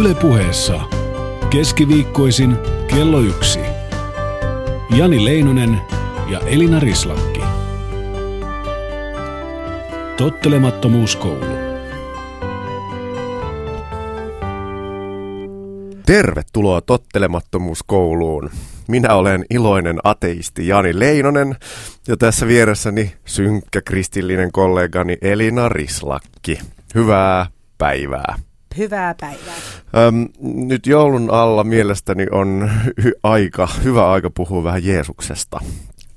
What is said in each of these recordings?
Ylepuheessa keskiviikkoisin kello yksi. Jani Leinonen ja Elina Rislakki. Tottelemattomuuskoulu. Tervetuloa Tottelemattomuuskouluun. Minä olen iloinen ateisti Jani Leinonen ja tässä vieressäni synkkä kristillinen kollegani Elina Rislakki. Hyvää päivää. Hyvää päivää. Öm, nyt joulun alla mielestäni on hy- aika, hyvä aika puhua vähän Jeesuksesta.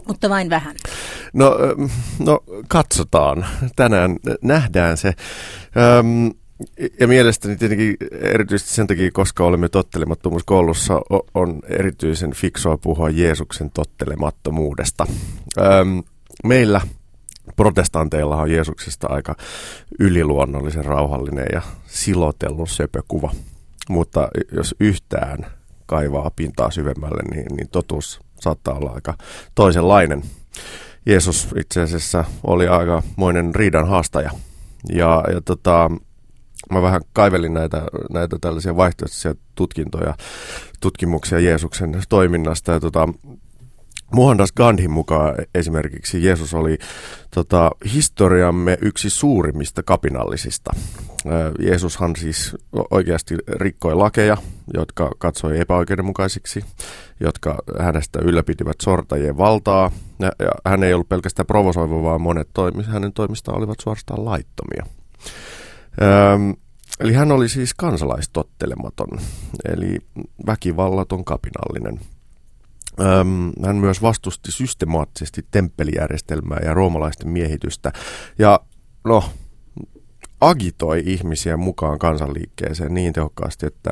Mutta vain vähän. No, no katsotaan. Tänään nähdään se. Öm, ja mielestäni tietenkin erityisesti sen takia, koska olemme tottelemattomuuskoulussa, on erityisen fiksua puhua Jeesuksen tottelemattomuudesta. Öm, meillä protestanteilla on Jeesuksesta aika yliluonnollisen rauhallinen ja silotellun söpökuva. Mutta jos yhtään kaivaa pintaa syvemmälle, niin, niin totuus saattaa olla aika toisenlainen. Jeesus itse asiassa oli aika moinen riidan haastaja. Ja, ja tota, mä vähän kaivelin näitä, näitä tällaisia vaihtoehtoisia tutkintoja, tutkimuksia Jeesuksen toiminnasta. Ja tota, Mohandas Gandhin mukaan esimerkiksi Jeesus oli tota, historiamme yksi suurimmista kapinallisista. Jeesushan siis oikeasti rikkoi lakeja, jotka katsoi epäoikeudenmukaisiksi, jotka hänestä ylläpitivät sortajien valtaa. Ja hän ei ollut pelkästään provosoiva, vaan monet toimi, hänen toimistaan olivat suorastaan laittomia. Öm, eli hän oli siis kansalaistottelematon, eli väkivallaton kapinallinen – hän myös vastusti systemaattisesti temppelijärjestelmää ja roomalaisten miehitystä. Ja no, agitoi ihmisiä mukaan kansanliikkeeseen niin tehokkaasti, että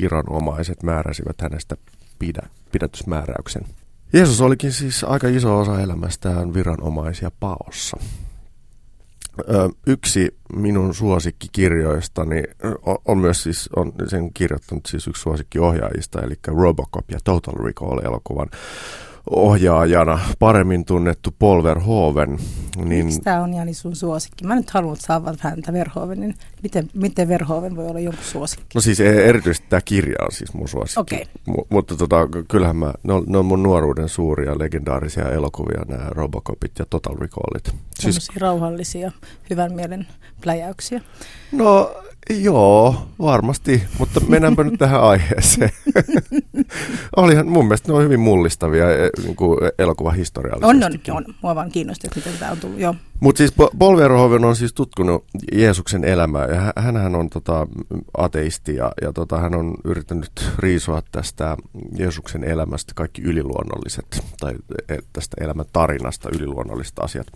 viranomaiset määräsivät hänestä pidä, pidätysmääräyksen. Jeesus olikin siis aika iso osa elämästään viranomaisia paossa yksi minun suosikkikirjoistani on myös siis, on sen kirjoittanut siis yksi suosikkiohjaajista, eli Robocop ja Total Recall elokuvan ohjaajana paremmin tunnettu Paul Verhoeven. Niin... Miksi tämä on Jani sun suosikki? Mä nyt haluan saada häntä Verhoevenin. Miten, miten Verhoeven voi olla jonkun suosikki? No siis e- erityisesti tämä kirja on siis mun suosikki. Okay. M- mutta tota, kyllähän mä, ne on, ne on mun nuoruuden suuria legendaarisia elokuvia, nämä Robocopit ja Total Recallit. Siis... rauhallisia, hyvän mielen pläjäyksiä. No Joo, varmasti, mutta mennäänpä nyt tähän aiheeseen. Olihan mun mielestä ne on hyvin mullistavia e, niin kuin elokuvahistoriallisesti. On, on, on. Mua vaan kiinnosti, että miten tämä on tullut, joo. Mutta siis Paul Verhoeven on siis tutkunut Jeesuksen elämää ja hänhän on tota, ateisti ja, ja tota, hän on yrittänyt riisua tästä Jeesuksen elämästä kaikki yliluonnolliset tai e, tästä elämän tarinasta yliluonnolliset asiat.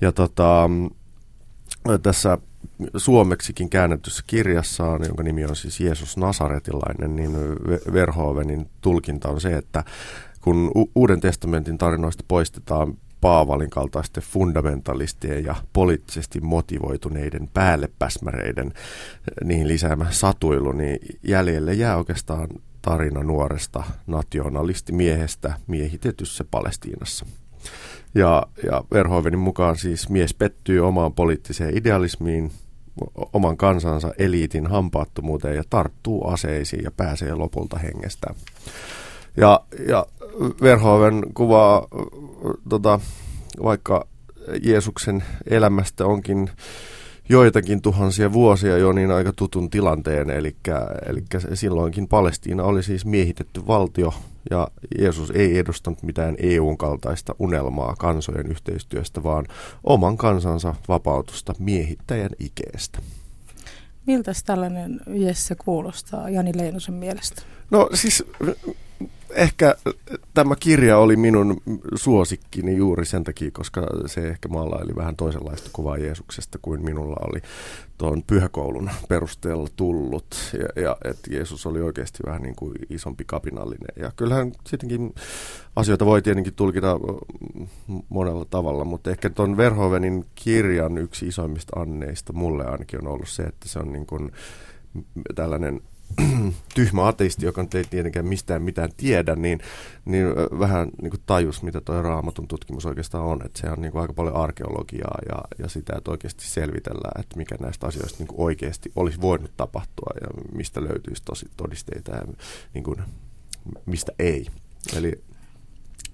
Ja tota, tässä suomeksikin käännetyssä kirjassaan, jonka nimi on siis Jeesus Nasaretilainen, niin Verhoevenin tulkinta on se, että kun Uuden testamentin tarinoista poistetaan Paavalin kaltaisten fundamentalistien ja poliittisesti motivoituneiden päällepäsmäreiden eh, niihin lisäämä satuilu, niin jäljelle jää oikeastaan tarina nuoresta nationalistimiehestä miehitetyssä Palestiinassa. Ja, ja Verhoevenin mukaan siis mies pettyy omaan poliittiseen idealismiin, oman kansansa eliitin hampaattomuuteen ja tarttuu aseisiin ja pääsee lopulta hengestään. Ja, ja Verhoeven kuvaa tota, vaikka Jeesuksen elämästä onkin joitakin tuhansia vuosia jo niin aika tutun tilanteen, eli, eli silloinkin Palestiina oli siis miehitetty valtio ja Jeesus ei edustanut mitään EUn kaltaista unelmaa kansojen yhteistyöstä, vaan oman kansansa vapautusta miehittäjän ikeestä. Miltä tällainen Jesse kuulostaa Jani Leinosen mielestä? No siis ehkä tämä kirja oli minun suosikkini juuri sen takia, koska se ehkä maalaili vähän toisenlaista kuvaa Jeesuksesta kuin minulla oli tuon pyhäkoulun perusteella tullut. Ja, ja että Jeesus oli oikeasti vähän niin kuin isompi kapinallinen. Ja kyllähän sittenkin asioita voi tietenkin tulkita monella tavalla, mutta ehkä tuon Verhoevenin kirjan yksi isoimmista anneista mulle ainakin on ollut se, että se on niin kuin tällainen tyhmä ateisti, joka nyt ei tietenkään mistään mitään tiedä, niin, niin vähän niin kuin tajus, mitä tuo raamatun tutkimus oikeastaan on. Että se on niin kuin aika paljon arkeologiaa ja, ja sitä, että oikeasti selvitellään, että mikä näistä asioista niin kuin oikeasti olisi voinut tapahtua ja mistä löytyisi tosi todisteita ja niin kuin, mistä ei. Eli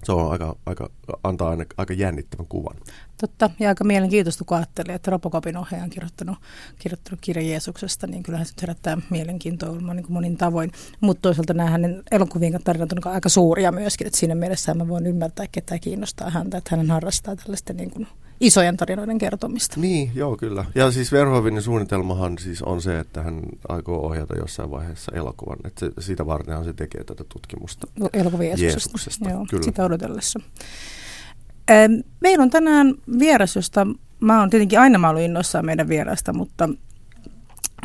se on aika, aika, antaa aina aika jännittävän kuvan. Totta, ja aika mielenkiintoista, kun ajattelee, että Robocopin ohjaaja on kirjoittanut, kirjoittanut kirja Jeesuksesta, niin kyllähän se herättää mielenkiintoa niin monin tavoin. Mutta toisaalta nämä hänen elokuvien tarinat on aika suuria myöskin, että siinä mielessä mä voin ymmärtää, ketä kiinnostaa häntä, että hän harrastaa tällaista niin kuin isojen tarinoiden kertomista. Niin, joo kyllä. Ja siis Verhoevinin suunnitelmahan siis on se, että hän aikoo ohjata jossain vaiheessa elokuvan. Että se, siitä vartenhan se tekee tätä tutkimusta. Elokuvien Jeesuksesta. Joo, kyllä. sitä odotellessa. Meillä on tänään vieras, josta mä oon tietenkin aina mä ollut innoissaan meidän vierasta, mutta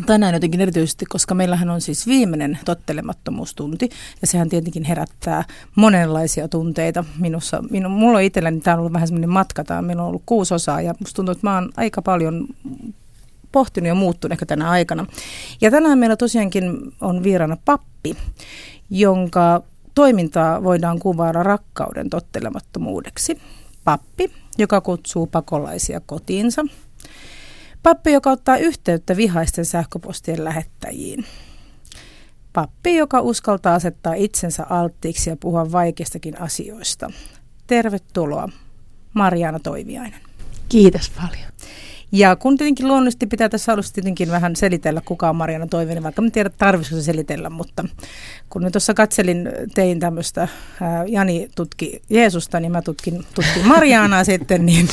tänään jotenkin erityisesti, koska meillähän on siis viimeinen tottelemattomuustunti ja sehän tietenkin herättää monenlaisia tunteita minussa. Minu, mulla on itselläni, tämä on ollut vähän semmoinen matka, tämä meillä on ollut kuusi osaa ja musta tuntuu, että mä oon aika paljon pohtinut ja muuttunut ehkä tänä aikana. Ja tänään meillä tosiaankin on vieraana pappi, jonka toimintaa voidaan kuvailla rakkauden tottelemattomuudeksi. Pappi, joka kutsuu pakolaisia kotiinsa – Pappi, joka ottaa yhteyttä vihaisten sähköpostien lähettäjiin. Pappi, joka uskaltaa asettaa itsensä alttiiksi ja puhua vaikeistakin asioista. Tervetuloa, Mariana Toiviainen. Kiitos paljon. Ja kun tietenkin luonnollisesti pitää tässä alussa tietenkin vähän selitellä, kuka on Mariana Toivinen, vaikka en tiedä tarvitsiko se selitellä, mutta kun nyt tuossa katselin, tein tämmöistä, Jani tutki Jeesusta, niin mä tutkin, tutkin Marianaa sitten, niin,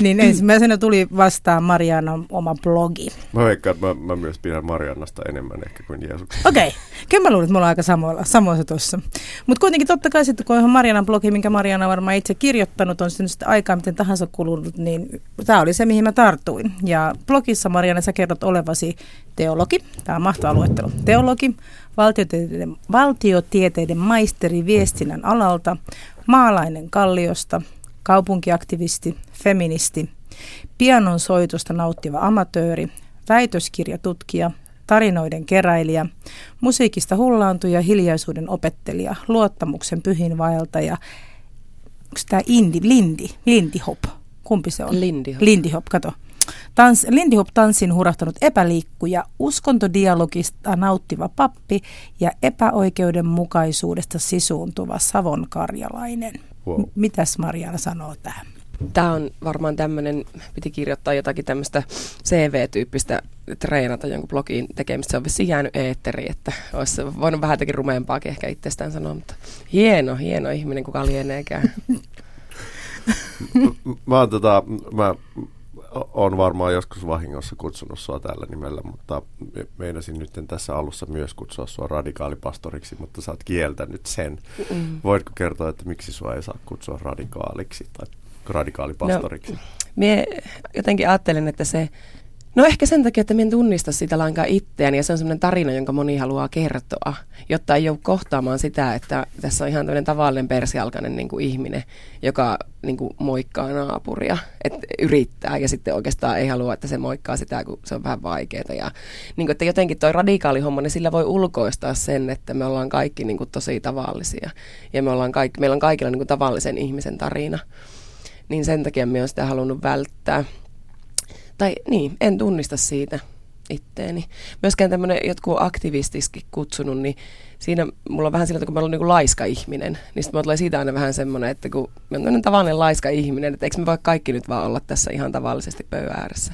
niin ensimmäisenä tuli vastaan Mariana oma blogi. Mä veikkaan, että mä, mä myös pidän Marianasta enemmän ehkä kuin Jeesuksesta. Okei, okay. kyllä mä luulen, että me ollaan aika samoilla, samoissa tuossa. Mutta kuitenkin totta kai sitten, kun on Marianan blogi, minkä Mariana on varmaan itse kirjoittanut, on sitten aikaa miten tahansa kulunut, niin tämä oli se, mihin mä tarttuin tartuin. Ja blogissa, Marianne, sä kerrot olevasi teologi, tämä on mahtava luettelo, teologi, valtiotieteiden, valtiotieteiden maisteri viestinnän alalta, maalainen kalliosta, kaupunkiaktivisti, feministi, pianon soitosta nauttiva amatööri, väitöskirjatutkija, tarinoiden keräilijä, musiikista hullaantuja, hiljaisuuden opettelija, luottamuksen pyhinvaeltaja, onko tämä Indi, Lindi, Lindy Hop, kumpi se on? Lindy Hop. Lindy Hop, kato. Tans, Lindy Hop tanssin hurahtanut epäliikkuja, uskontodialogista nauttiva pappi ja epäoikeudenmukaisuudesta sisuuntuva savonkarjalainen. Wow. Mitäs Mariana sanoo tähän? Tämä on varmaan tämmöinen, piti kirjoittaa jotakin tämmöistä CV-tyyppistä treenata jonkun blogin tekemistä. Se on vissiin jäänyt eetteriin, että olisi voinut vähän jotenkin rumeampaakin ehkä itsestään sanoa, mutta hieno, hieno ihminen, kuka lieneekään. mä, tota, mä on varmaan joskus vahingossa kutsunut sua tällä nimellä, mutta meinasin nyt tässä alussa myös kutsua sua radikaalipastoriksi, mutta sä oot kieltänyt sen. Mm. Voitko kertoa, että miksi sua ei saa kutsua radikaaliksi tai radikaalipastoriksi? No, mie jotenkin ajattelen, että se No ehkä sen takia, että en tunnista sitä lainkaan itseäni ja se on sellainen tarina, jonka moni haluaa kertoa, jotta ei ole kohtaamaan sitä, että tässä on ihan tämmöinen tavallinen persialkainen niin kuin ihminen, joka niin kuin moikkaa naapuria, että yrittää ja sitten oikeastaan ei halua, että se moikkaa sitä, kun se on vähän vaikeaa. Ja niin kuin, että jotenkin toi radikaali homma, niin sillä voi ulkoistaa sen, että me ollaan kaikki niin kuin tosi tavallisia ja me ollaan kaikki, meillä on kaikilla niin kuin tavallisen ihmisen tarina. Niin sen takia me on sitä halunnut välttää tai niin, en tunnista siitä itteeni. Myöskään tämmöinen jotkut aktivistiski kutsunut, niin siinä mulla on vähän sillä, että kun mä olen niin laiska ihminen, niin sitten tulee siitä aina vähän semmoinen, että kun mä olen tavallinen laiska ihminen, että eikö me voi kaikki nyt vaan olla tässä ihan tavallisesti pöydän ääressä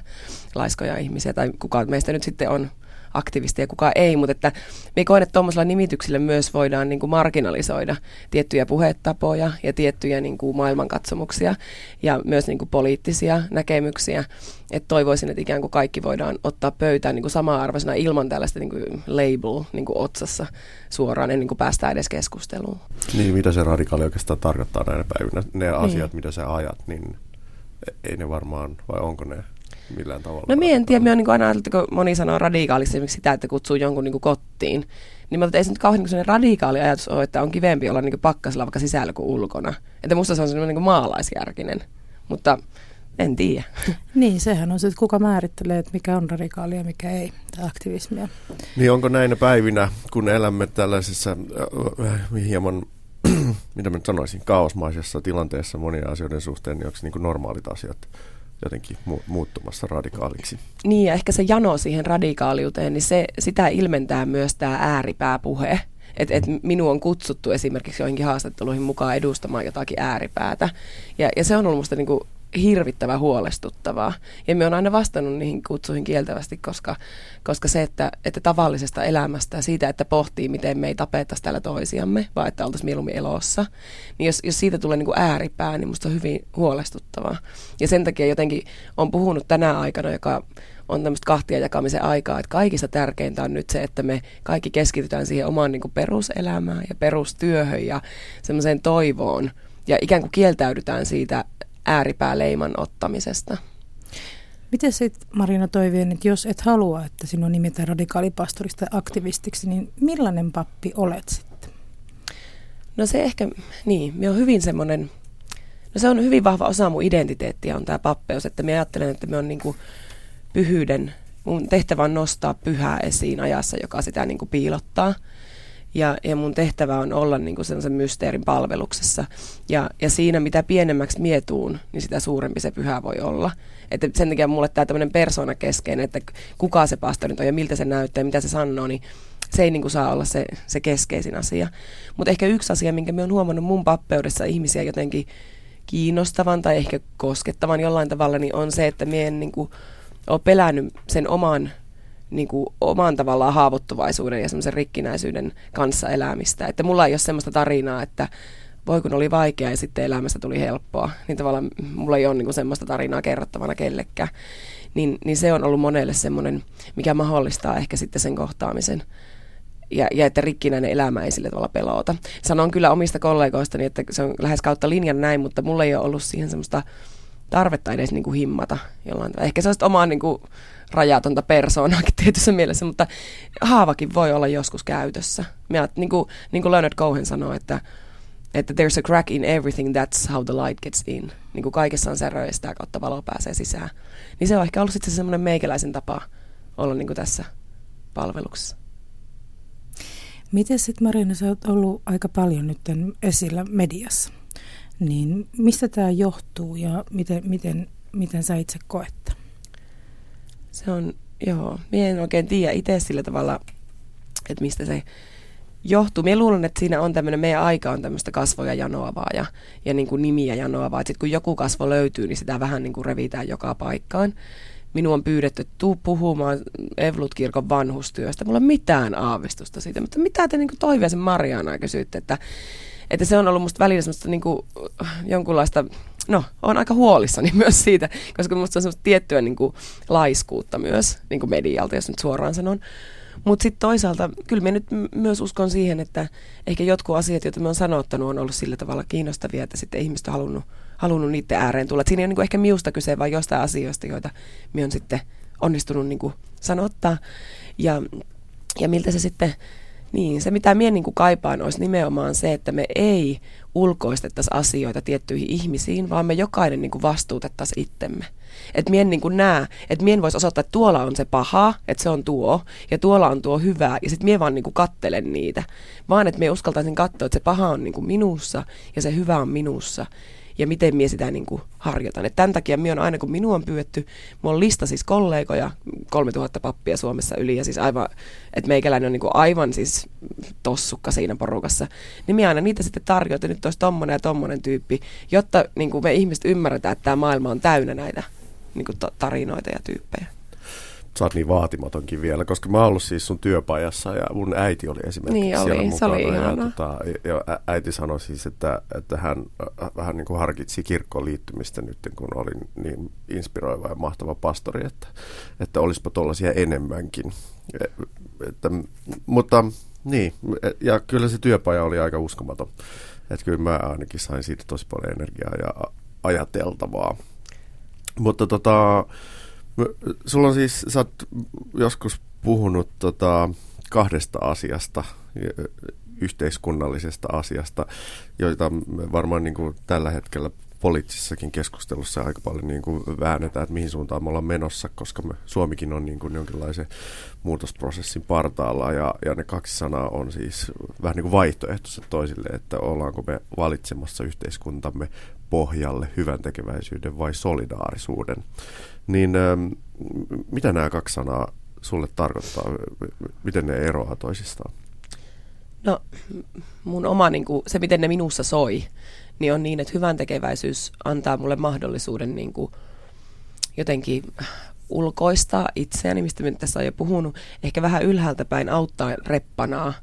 laiskoja ihmisiä, tai kuka meistä nyt sitten on aktivisti ja kuka ei, mutta että me koen, että tuommoisilla nimityksillä myös voidaan niin kuin marginalisoida tiettyjä puhetapoja ja tiettyjä niin kuin maailmankatsomuksia ja myös niin kuin poliittisia näkemyksiä. Että toivoisin, että ikään kuin kaikki voidaan ottaa pöytään niin kuin sama-arvoisena ilman tällaista niin kuin label niin kuin otsassa suoraan, ennen kuin päästään edes keskusteluun. Niin, mitä se radikaali oikeastaan tarkoittaa näinä päivinä? Ne niin. asiat, mitä sä ajat, niin ei ne varmaan, vai onko ne millään tavalla? No minä en tiedä, minä olen niin aina ajatellut, kun moni sanoo radikaalisesti esimerkiksi sitä, että kutsuu jonkun niin kuin kotiin, niin mä ei se nyt kauhean niin radikaali ajatus ole, että on kivempi olla niin pakkasella vaikka sisällä kuin ulkona. Että musta se on semmoinen niin maalaisjärkinen. Mutta En tiedä. Niin, sehän on se, että kuka määrittelee, että mikä on radikaalia ja mikä ei, tai aktivismia. Niin onko näinä päivinä, kun elämme tällaisessa äh, hieman, mitä mä nyt sanoisin, kaosmaisessa tilanteessa monien asioiden suhteen, niin onko niin kuin normaalit asiat jotenkin mu- muuttumassa radikaaliksi? Niin, ja ehkä se jano siihen radikaaliuteen, niin se, sitä ilmentää myös tämä ääripääpuhe. Että et minua on kutsuttu esimerkiksi joihinkin haastatteluihin mukaan edustamaan jotakin ääripäätä. Ja, ja se on ollut musta niinku hirvittävän huolestuttavaa. Ja me on aina vastannut niihin kutsuihin kieltävästi, koska, koska se, että, että tavallisesta elämästä, siitä, että pohtii, miten me ei tapettaisi täällä toisiamme, vaan että oltaisiin mieluummin elossa, niin jos, jos siitä tulee niin kuin ääripää, niin musta on hyvin huolestuttavaa. Ja sen takia jotenkin on puhunut tänä aikana, joka on tämmöistä kahtia jakamisen aikaa, että kaikista tärkeintä on nyt se, että me kaikki keskitytään siihen omaan niin kuin peruselämään ja perustyöhön ja semmoiseen toivoon, ja ikään kuin kieltäydytään siitä ääripääleiman ottamisesta. Miten sitten Marina Toivien, että jos et halua, että sinun nimetään radikaalipastorista aktivistiksi, niin millainen pappi olet sitten? No se ehkä, niin, me on hyvin semmoinen, no se on hyvin vahva osa mun identiteettiä on tämä pappeus, että me ajattelen, että me on niinku pyhyyden, mun tehtävä on nostaa pyhää esiin ajassa, joka sitä niinku piilottaa. Ja, ja mun tehtävä on olla niin kuin sellaisen mysteerin palveluksessa. Ja, ja siinä mitä pienemmäksi mietuun, niin sitä suurempi se pyhä voi olla. Että sen takia mulle tämä tämmöinen persona keskeinen, että kuka se pastori on ja miltä se näyttää ja mitä se sanoo, niin se ei niin kuin saa olla se, se keskeisin asia. Mutta ehkä yksi asia, minkä me on huomannut mun pappeudessa ihmisiä jotenkin kiinnostavan tai ehkä koskettavan jollain tavalla, niin on se, että me en niin kuin ole pelännyt sen oman niin kuin oman tavallaan haavoittuvaisuuden ja semmoisen rikkinäisyyden kanssa elämistä. Että mulla ei ole semmoista tarinaa, että voi kun oli vaikea ja sitten elämästä tuli helppoa, niin tavallaan mulla ei ole niin kuin semmoista tarinaa kerrottavana kellekään. Niin, niin se on ollut monelle semmoinen, mikä mahdollistaa ehkä sitten sen kohtaamisen. Ja, ja että rikkinäinen elämä ei sille tavalla pelota. Sanon kyllä omista kollegoistani, että se on lähes kautta linjan näin, mutta mulla ei ole ollut siihen semmoista tarvetta edes niin kuin himmata jollain tavalla. Ehkä sellaista omaa niin kuin rajatonta persoonaakin tietyssä mielessä, mutta haavakin voi olla joskus käytössä. Minä, niin, kuin, niin kuin Leonard Cohen sanoi, että, että there's a crack in everything, that's how the light gets in. Niin kuin kaikessa on säröä ja sitä kautta valo pääsee sisään. Niin se on ehkä ollut sitten se semmoinen meikäläisen tapa olla niin kuin tässä palveluksessa. Miten sitten Marina, sä oot ollut aika paljon nyt esillä mediassa, niin mistä tämä johtuu ja miten, miten, miten sä itse koet? Se on, joo, minä en oikein tiedä itse sillä tavalla, että mistä se johtuu. Minä luulen, että siinä on tämmöinen, meidän aika on tämmöistä kasvoja janoavaa ja, ja niin kuin nimiä janoavaa. Sitten kun joku kasvo löytyy, niin sitä vähän niin kuin revitään joka paikkaan. Minua on pyydetty, tuu puhumaan Evlut-kirkon vanhustyöstä. Mulla ei mitään aavistusta siitä, mutta mitä te niin kuin Toiviaisen Mariana kysytte, että, että se on ollut musta välillä semmoista niin kuin, jonkunlaista no, on aika huolissani myös siitä, koska minusta on tiettyä niin kuin, laiskuutta myös niin kuin medialta, jos nyt suoraan sanon. Mutta sitten toisaalta, kyllä minä nyt myös uskon siihen, että ehkä jotkut asiat, joita me on sanottanut, on ollut sillä tavalla kiinnostavia, että sitten ihmiset on halunnut, halunnut niiden ääreen tulla. Et siinä ei ole niin kuin ehkä miusta kyse, vaan jostain asioista, joita me on sitten onnistunut niin kuin sanottaa. Ja, ja miltä se sitten niin, se mitä minä niin kaipaan olisi nimenomaan se, että me ei ulkoistettaisi asioita tiettyihin ihmisiin, vaan me jokainen niin vastuutettaisiin itsemme. Että mien niin näe, että mien voisi osoittaa, että tuolla on se paha, että se on tuo, ja tuolla on tuo hyvä, ja sitten mie vaan niin kattelen niitä. Vaan että me uskaltaisin katsoa, että se paha on niin minussa, ja se hyvä on minussa ja miten minä sitä niin kuin harjoitan. Et tämän takia minä on aina kun minua on pyydetty, minulla on lista siis kollegoja, 3000 pappia Suomessa yli ja siis aivan, että meikäläinen on niin kuin aivan siis tossukka siinä porukassa. Niin minä aina niitä sitten tarjoan, että nyt olisi tommonen ja tommonen tyyppi, jotta niin kuin me ihmiset ymmärretään, että tämä maailma on täynnä näitä niin kuin tarinoita ja tyyppejä sä oot niin vaatimatonkin vielä, koska mä oon ollut siis sun työpajassa ja mun äiti oli esimerkiksi niin siellä oli, mukana. Se oli ja, tota, ja äiti sanoi siis, että, että hän äh, vähän niin kuin harkitsi kirkkoon liittymistä nyt, kun olin niin inspiroiva ja mahtava pastori, että, että olisipa tuollaisia enemmänkin. E, että, mutta niin, ja kyllä se työpaja oli aika uskomaton. Että kyllä mä ainakin sain siitä tosi paljon energiaa ja ajateltavaa. Mutta tota, Sulla on siis, sä oot joskus puhunut tota, kahdesta asiasta, yhteiskunnallisesta asiasta, joita me varmaan niin kuin tällä hetkellä poliittisessakin keskustelussa aika paljon niin kuin väännetään, että mihin suuntaan me ollaan menossa, koska me, Suomikin on niin kuin jonkinlaisen muutosprosessin partaalla ja, ja ne kaksi sanaa on siis vähän niin kuin vaihtoehtoiset toisille, että ollaanko me valitsemassa yhteiskuntamme pohjalle hyvän tekeväisyyden vai solidaarisuuden. Niin ähm, mitä nämä kaksi sanaa sulle tarkoittaa? Miten ne eroaa toisistaan? No mun oma, niin kuin, se miten ne minussa soi, niin on niin, että hyvän tekeväisyys antaa mulle mahdollisuuden niin kuin, jotenkin ulkoistaa itseäni, mistä me tässä on jo puhunut, ehkä vähän ylhäältä päin auttaa reppanaa.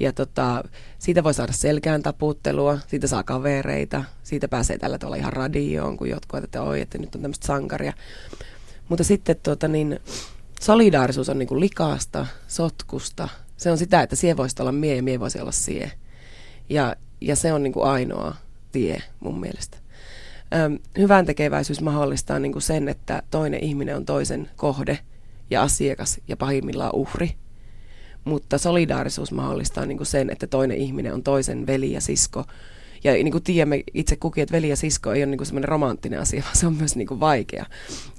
Ja tota, siitä voi saada selkään taputtelua, siitä saa kavereita, siitä pääsee tällä tavalla ihan radioon, kun jotkut että oi, että nyt on tämmöistä sankaria. Mutta sitten tuota, niin, solidaarisuus on niin kuin likaasta, sotkusta. Se on sitä, että sie voisi olla mie ja mie voisi olla sie. Ja, ja se on niin kuin ainoa tie mun mielestä. Öm, hyvän tekeväisyys mahdollistaa niin kuin sen, että toinen ihminen on toisen kohde ja asiakas ja pahimmillaan uhri. Mutta solidaarisuus mahdollistaa niin kuin sen, että toinen ihminen on toisen veli ja sisko. Ja niin kuin tiedämme itse kukin, että veli ja sisko ei ole niin kuin semmoinen romanttinen asia, vaan se on myös niin kuin vaikea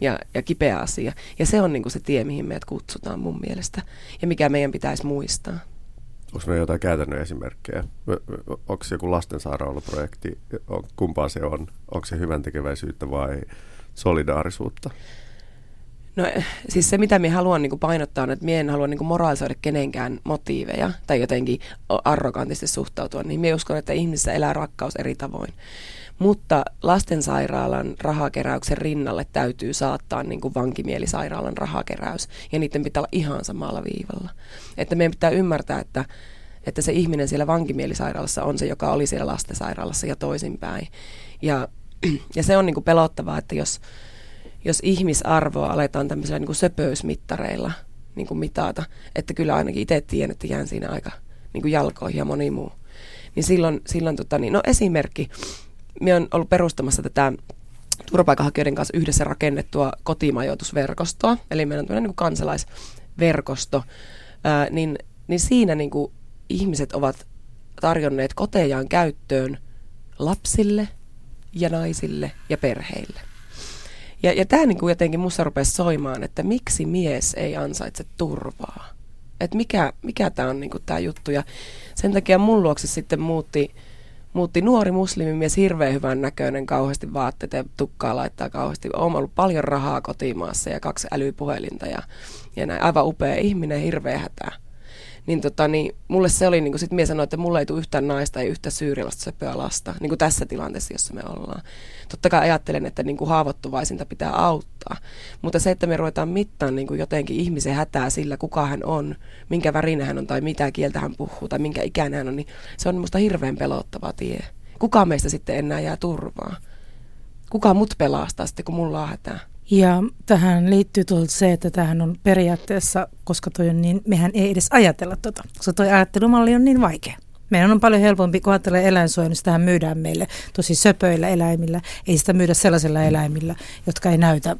ja, ja kipeä asia. Ja se on niin kuin se tie, mihin meidät kutsutaan mun mielestä ja mikä meidän pitäisi muistaa. Onko meillä jotain käytännön esimerkkejä? Onko joku lastensairaalaprojekti? Kumpaa se on? Onko se hyvän tekeväisyyttä vai solidaarisuutta? No siis se, mitä minä haluan niin painottaa, on, että minä en halua niin moraalisoida kenenkään motiiveja tai jotenkin arrogantisti suhtautua, niin minä uskon, että ihmisessä elää rakkaus eri tavoin. Mutta lastensairaalan rahakeräyksen rinnalle täytyy saattaa niin kuin vankimielisairaalan rahakeräys, ja niiden pitää olla ihan samalla viivalla. Että meidän pitää ymmärtää, että, että se ihminen siellä vankimielisairaalassa on se, joka oli siellä lastensairaalassa ja toisinpäin. Ja, ja se on niin kuin pelottavaa, että jos, jos ihmisarvoa aletaan tämmöisillä niin kuin söpöysmittareilla niin kuin mitata, että kyllä ainakin itse tiedän, että jään siinä aika niin kuin jalkoihin ja moni muu. Niin silloin, silloin tota, niin, no esimerkki, minä olen ollut perustamassa tätä turvapaikanhakijoiden kanssa yhdessä rakennettua kotimajoitusverkostoa, eli meillä on tämmöinen niin kansalaisverkosto, ää, niin, niin siinä niin kuin ihmiset ovat tarjonneet kotejaan käyttöön lapsille ja naisille ja perheille. Ja, ja tämä niin kuin jotenkin minussa rupesi soimaan, että miksi mies ei ansaitse turvaa. Että mikä, mikä tämä on niin tämä juttu. Ja sen takia mun luokse sitten muutti muutti nuori muslimimies, hirveän hyvän näköinen, kauheasti vaatteet ja tukkaa laittaa kauheasti. Olen ollut paljon rahaa kotimaassa ja kaksi älypuhelinta ja, ja näin. Aivan upea ihminen, hirveä hätää niin, tota, niin mulle se oli, niin kuin sit mies sanoi, että mulle ei tule yhtään naista ja yhtä syyrialaista söpöä lasta, niin kuin tässä tilanteessa, jossa me ollaan. Totta kai ajattelen, että niin kuin haavoittuvaisinta pitää auttaa, mutta se, että me ruvetaan mittaan niin kuin jotenkin ihmisen hätää sillä, kuka hän on, minkä värinen hän on tai mitä kieltä hän puhuu tai minkä ikäinen hän on, niin se on minusta hirveän pelottava tie. Kuka meistä sitten enää jää turvaa? Kuka mut pelastaa sitten, kun mulla on hätää? Ja tähän liittyy tuolta se, että tähän on periaatteessa, koska toi on niin, mehän ei edes ajatella tota, koska toi ajattelumalli on niin vaikea. Meidän on paljon helpompi, kun ajattelee eläinsuojelusta, tähän myydään meille tosi söpöillä eläimillä. Ei sitä myydä sellaisilla eläimillä, jotka ei näytä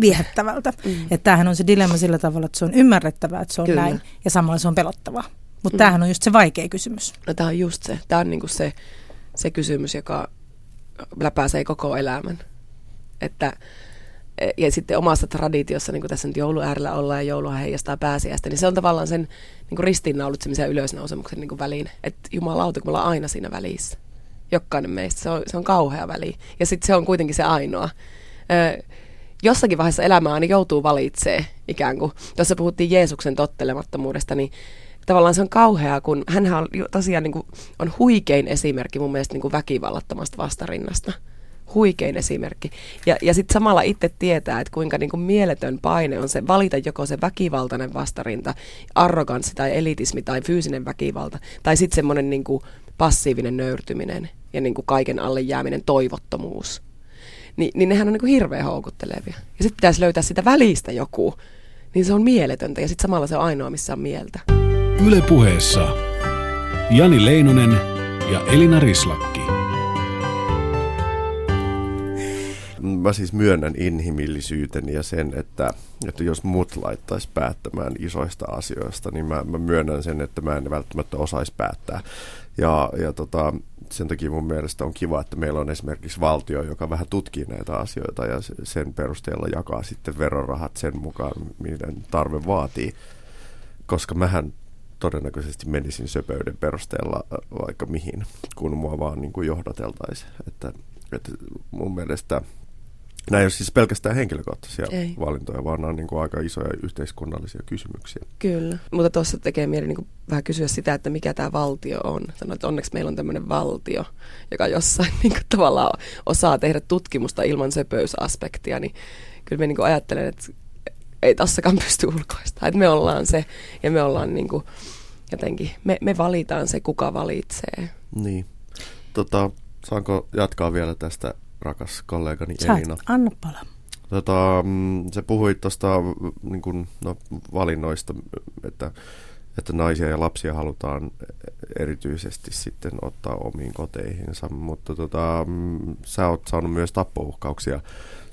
viehättävältä. Mm. Että tämähän on se dilemma sillä tavalla, että se on ymmärrettävää, että se on Kyllä. näin, ja samalla se on pelottavaa. Mutta mm. tämähän on just se vaikea kysymys. No tämä on just se. Tämä on niinku se, se kysymys, joka läpäisee koko elämän. Että ja sitten omassa traditiossa, niin kuin tässä nyt joulu äärellä ollaan ja joulua heijastaa pääsiäistä, niin se on tavallaan sen niin kuin ristiinnaulitsemisen ja ylösnousemuksen niin kuin väline. Että jumalauta, kun me ollaan aina siinä välissä. Jokainen meistä, se on, se on kauhea väli. Ja sitten se on kuitenkin se ainoa. Ö, jossakin vaiheessa elämää niin joutuu valitsemaan ikään kuin. Tuossa puhuttiin Jeesuksen tottelemattomuudesta, niin tavallaan se on kauheaa, kun hän on tosiaan niin kuin, on huikein esimerkki mun mielestä niin kuin väkivallattomasta vastarinnasta huikein esimerkki. Ja, ja sitten samalla itse tietää, että kuinka niin kuin mieletön paine on se valita joko se väkivaltainen vastarinta, arroganssi tai elitismi tai fyysinen väkivalta, tai sitten semmoinen niin passiivinen nöyrtyminen ja niin kuin kaiken alle jääminen toivottomuus. Ni, niin nehän on niin kuin hirveän houkuttelevia. Ja sitten pitäisi löytää sitä välistä joku, niin se on mieletöntä ja sitten samalla se on ainoa, missä on mieltä. Yle puheessa Jani Leinonen ja Elina Rislakki. Mä siis myönnän inhimillisyyteni ja sen, että, että jos mut laittaisi päättämään isoista asioista, niin mä, mä myönnän sen, että mä en välttämättä osaisi päättää. Ja, ja tota, sen takia mun mielestä on kiva, että meillä on esimerkiksi valtio, joka vähän tutkii näitä asioita ja sen perusteella jakaa sitten verorahat sen mukaan, miten tarve vaatii. Koska mähän todennäköisesti menisin söpöyden perusteella vaikka mihin, kun mua vaan niin kuin johdateltaisiin. Että, että mun mielestä Nämä ei ole siis pelkästään henkilökohtaisia ei. valintoja, vaan nämä on niin kuin aika isoja yhteiskunnallisia kysymyksiä. Kyllä, mutta tuossa tekee mieli niin kuin vähän kysyä sitä, että mikä tämä valtio on. Sanoit, että onneksi meillä on tämmöinen valtio, joka jossain niin kuin tavallaan osaa tehdä tutkimusta ilman söpöysaspektia, niin kyllä me niin kuin ajattelen, että ei tossakaan pysty ulkoista. Että me ollaan se ja me ollaan niin kuin jotenkin, me, me valitaan se, kuka valitsee. Niin. Tota, saanko jatkaa vielä tästä rakas kollegani Saat, Elina. anna pala. Tota, mm, se puhui tuosta niin kun, no, valinnoista, että, että naisia ja lapsia halutaan erityisesti sitten ottaa omiin koteihinsa, mutta tota, mm, sä oot saanut myös tappouhkauksia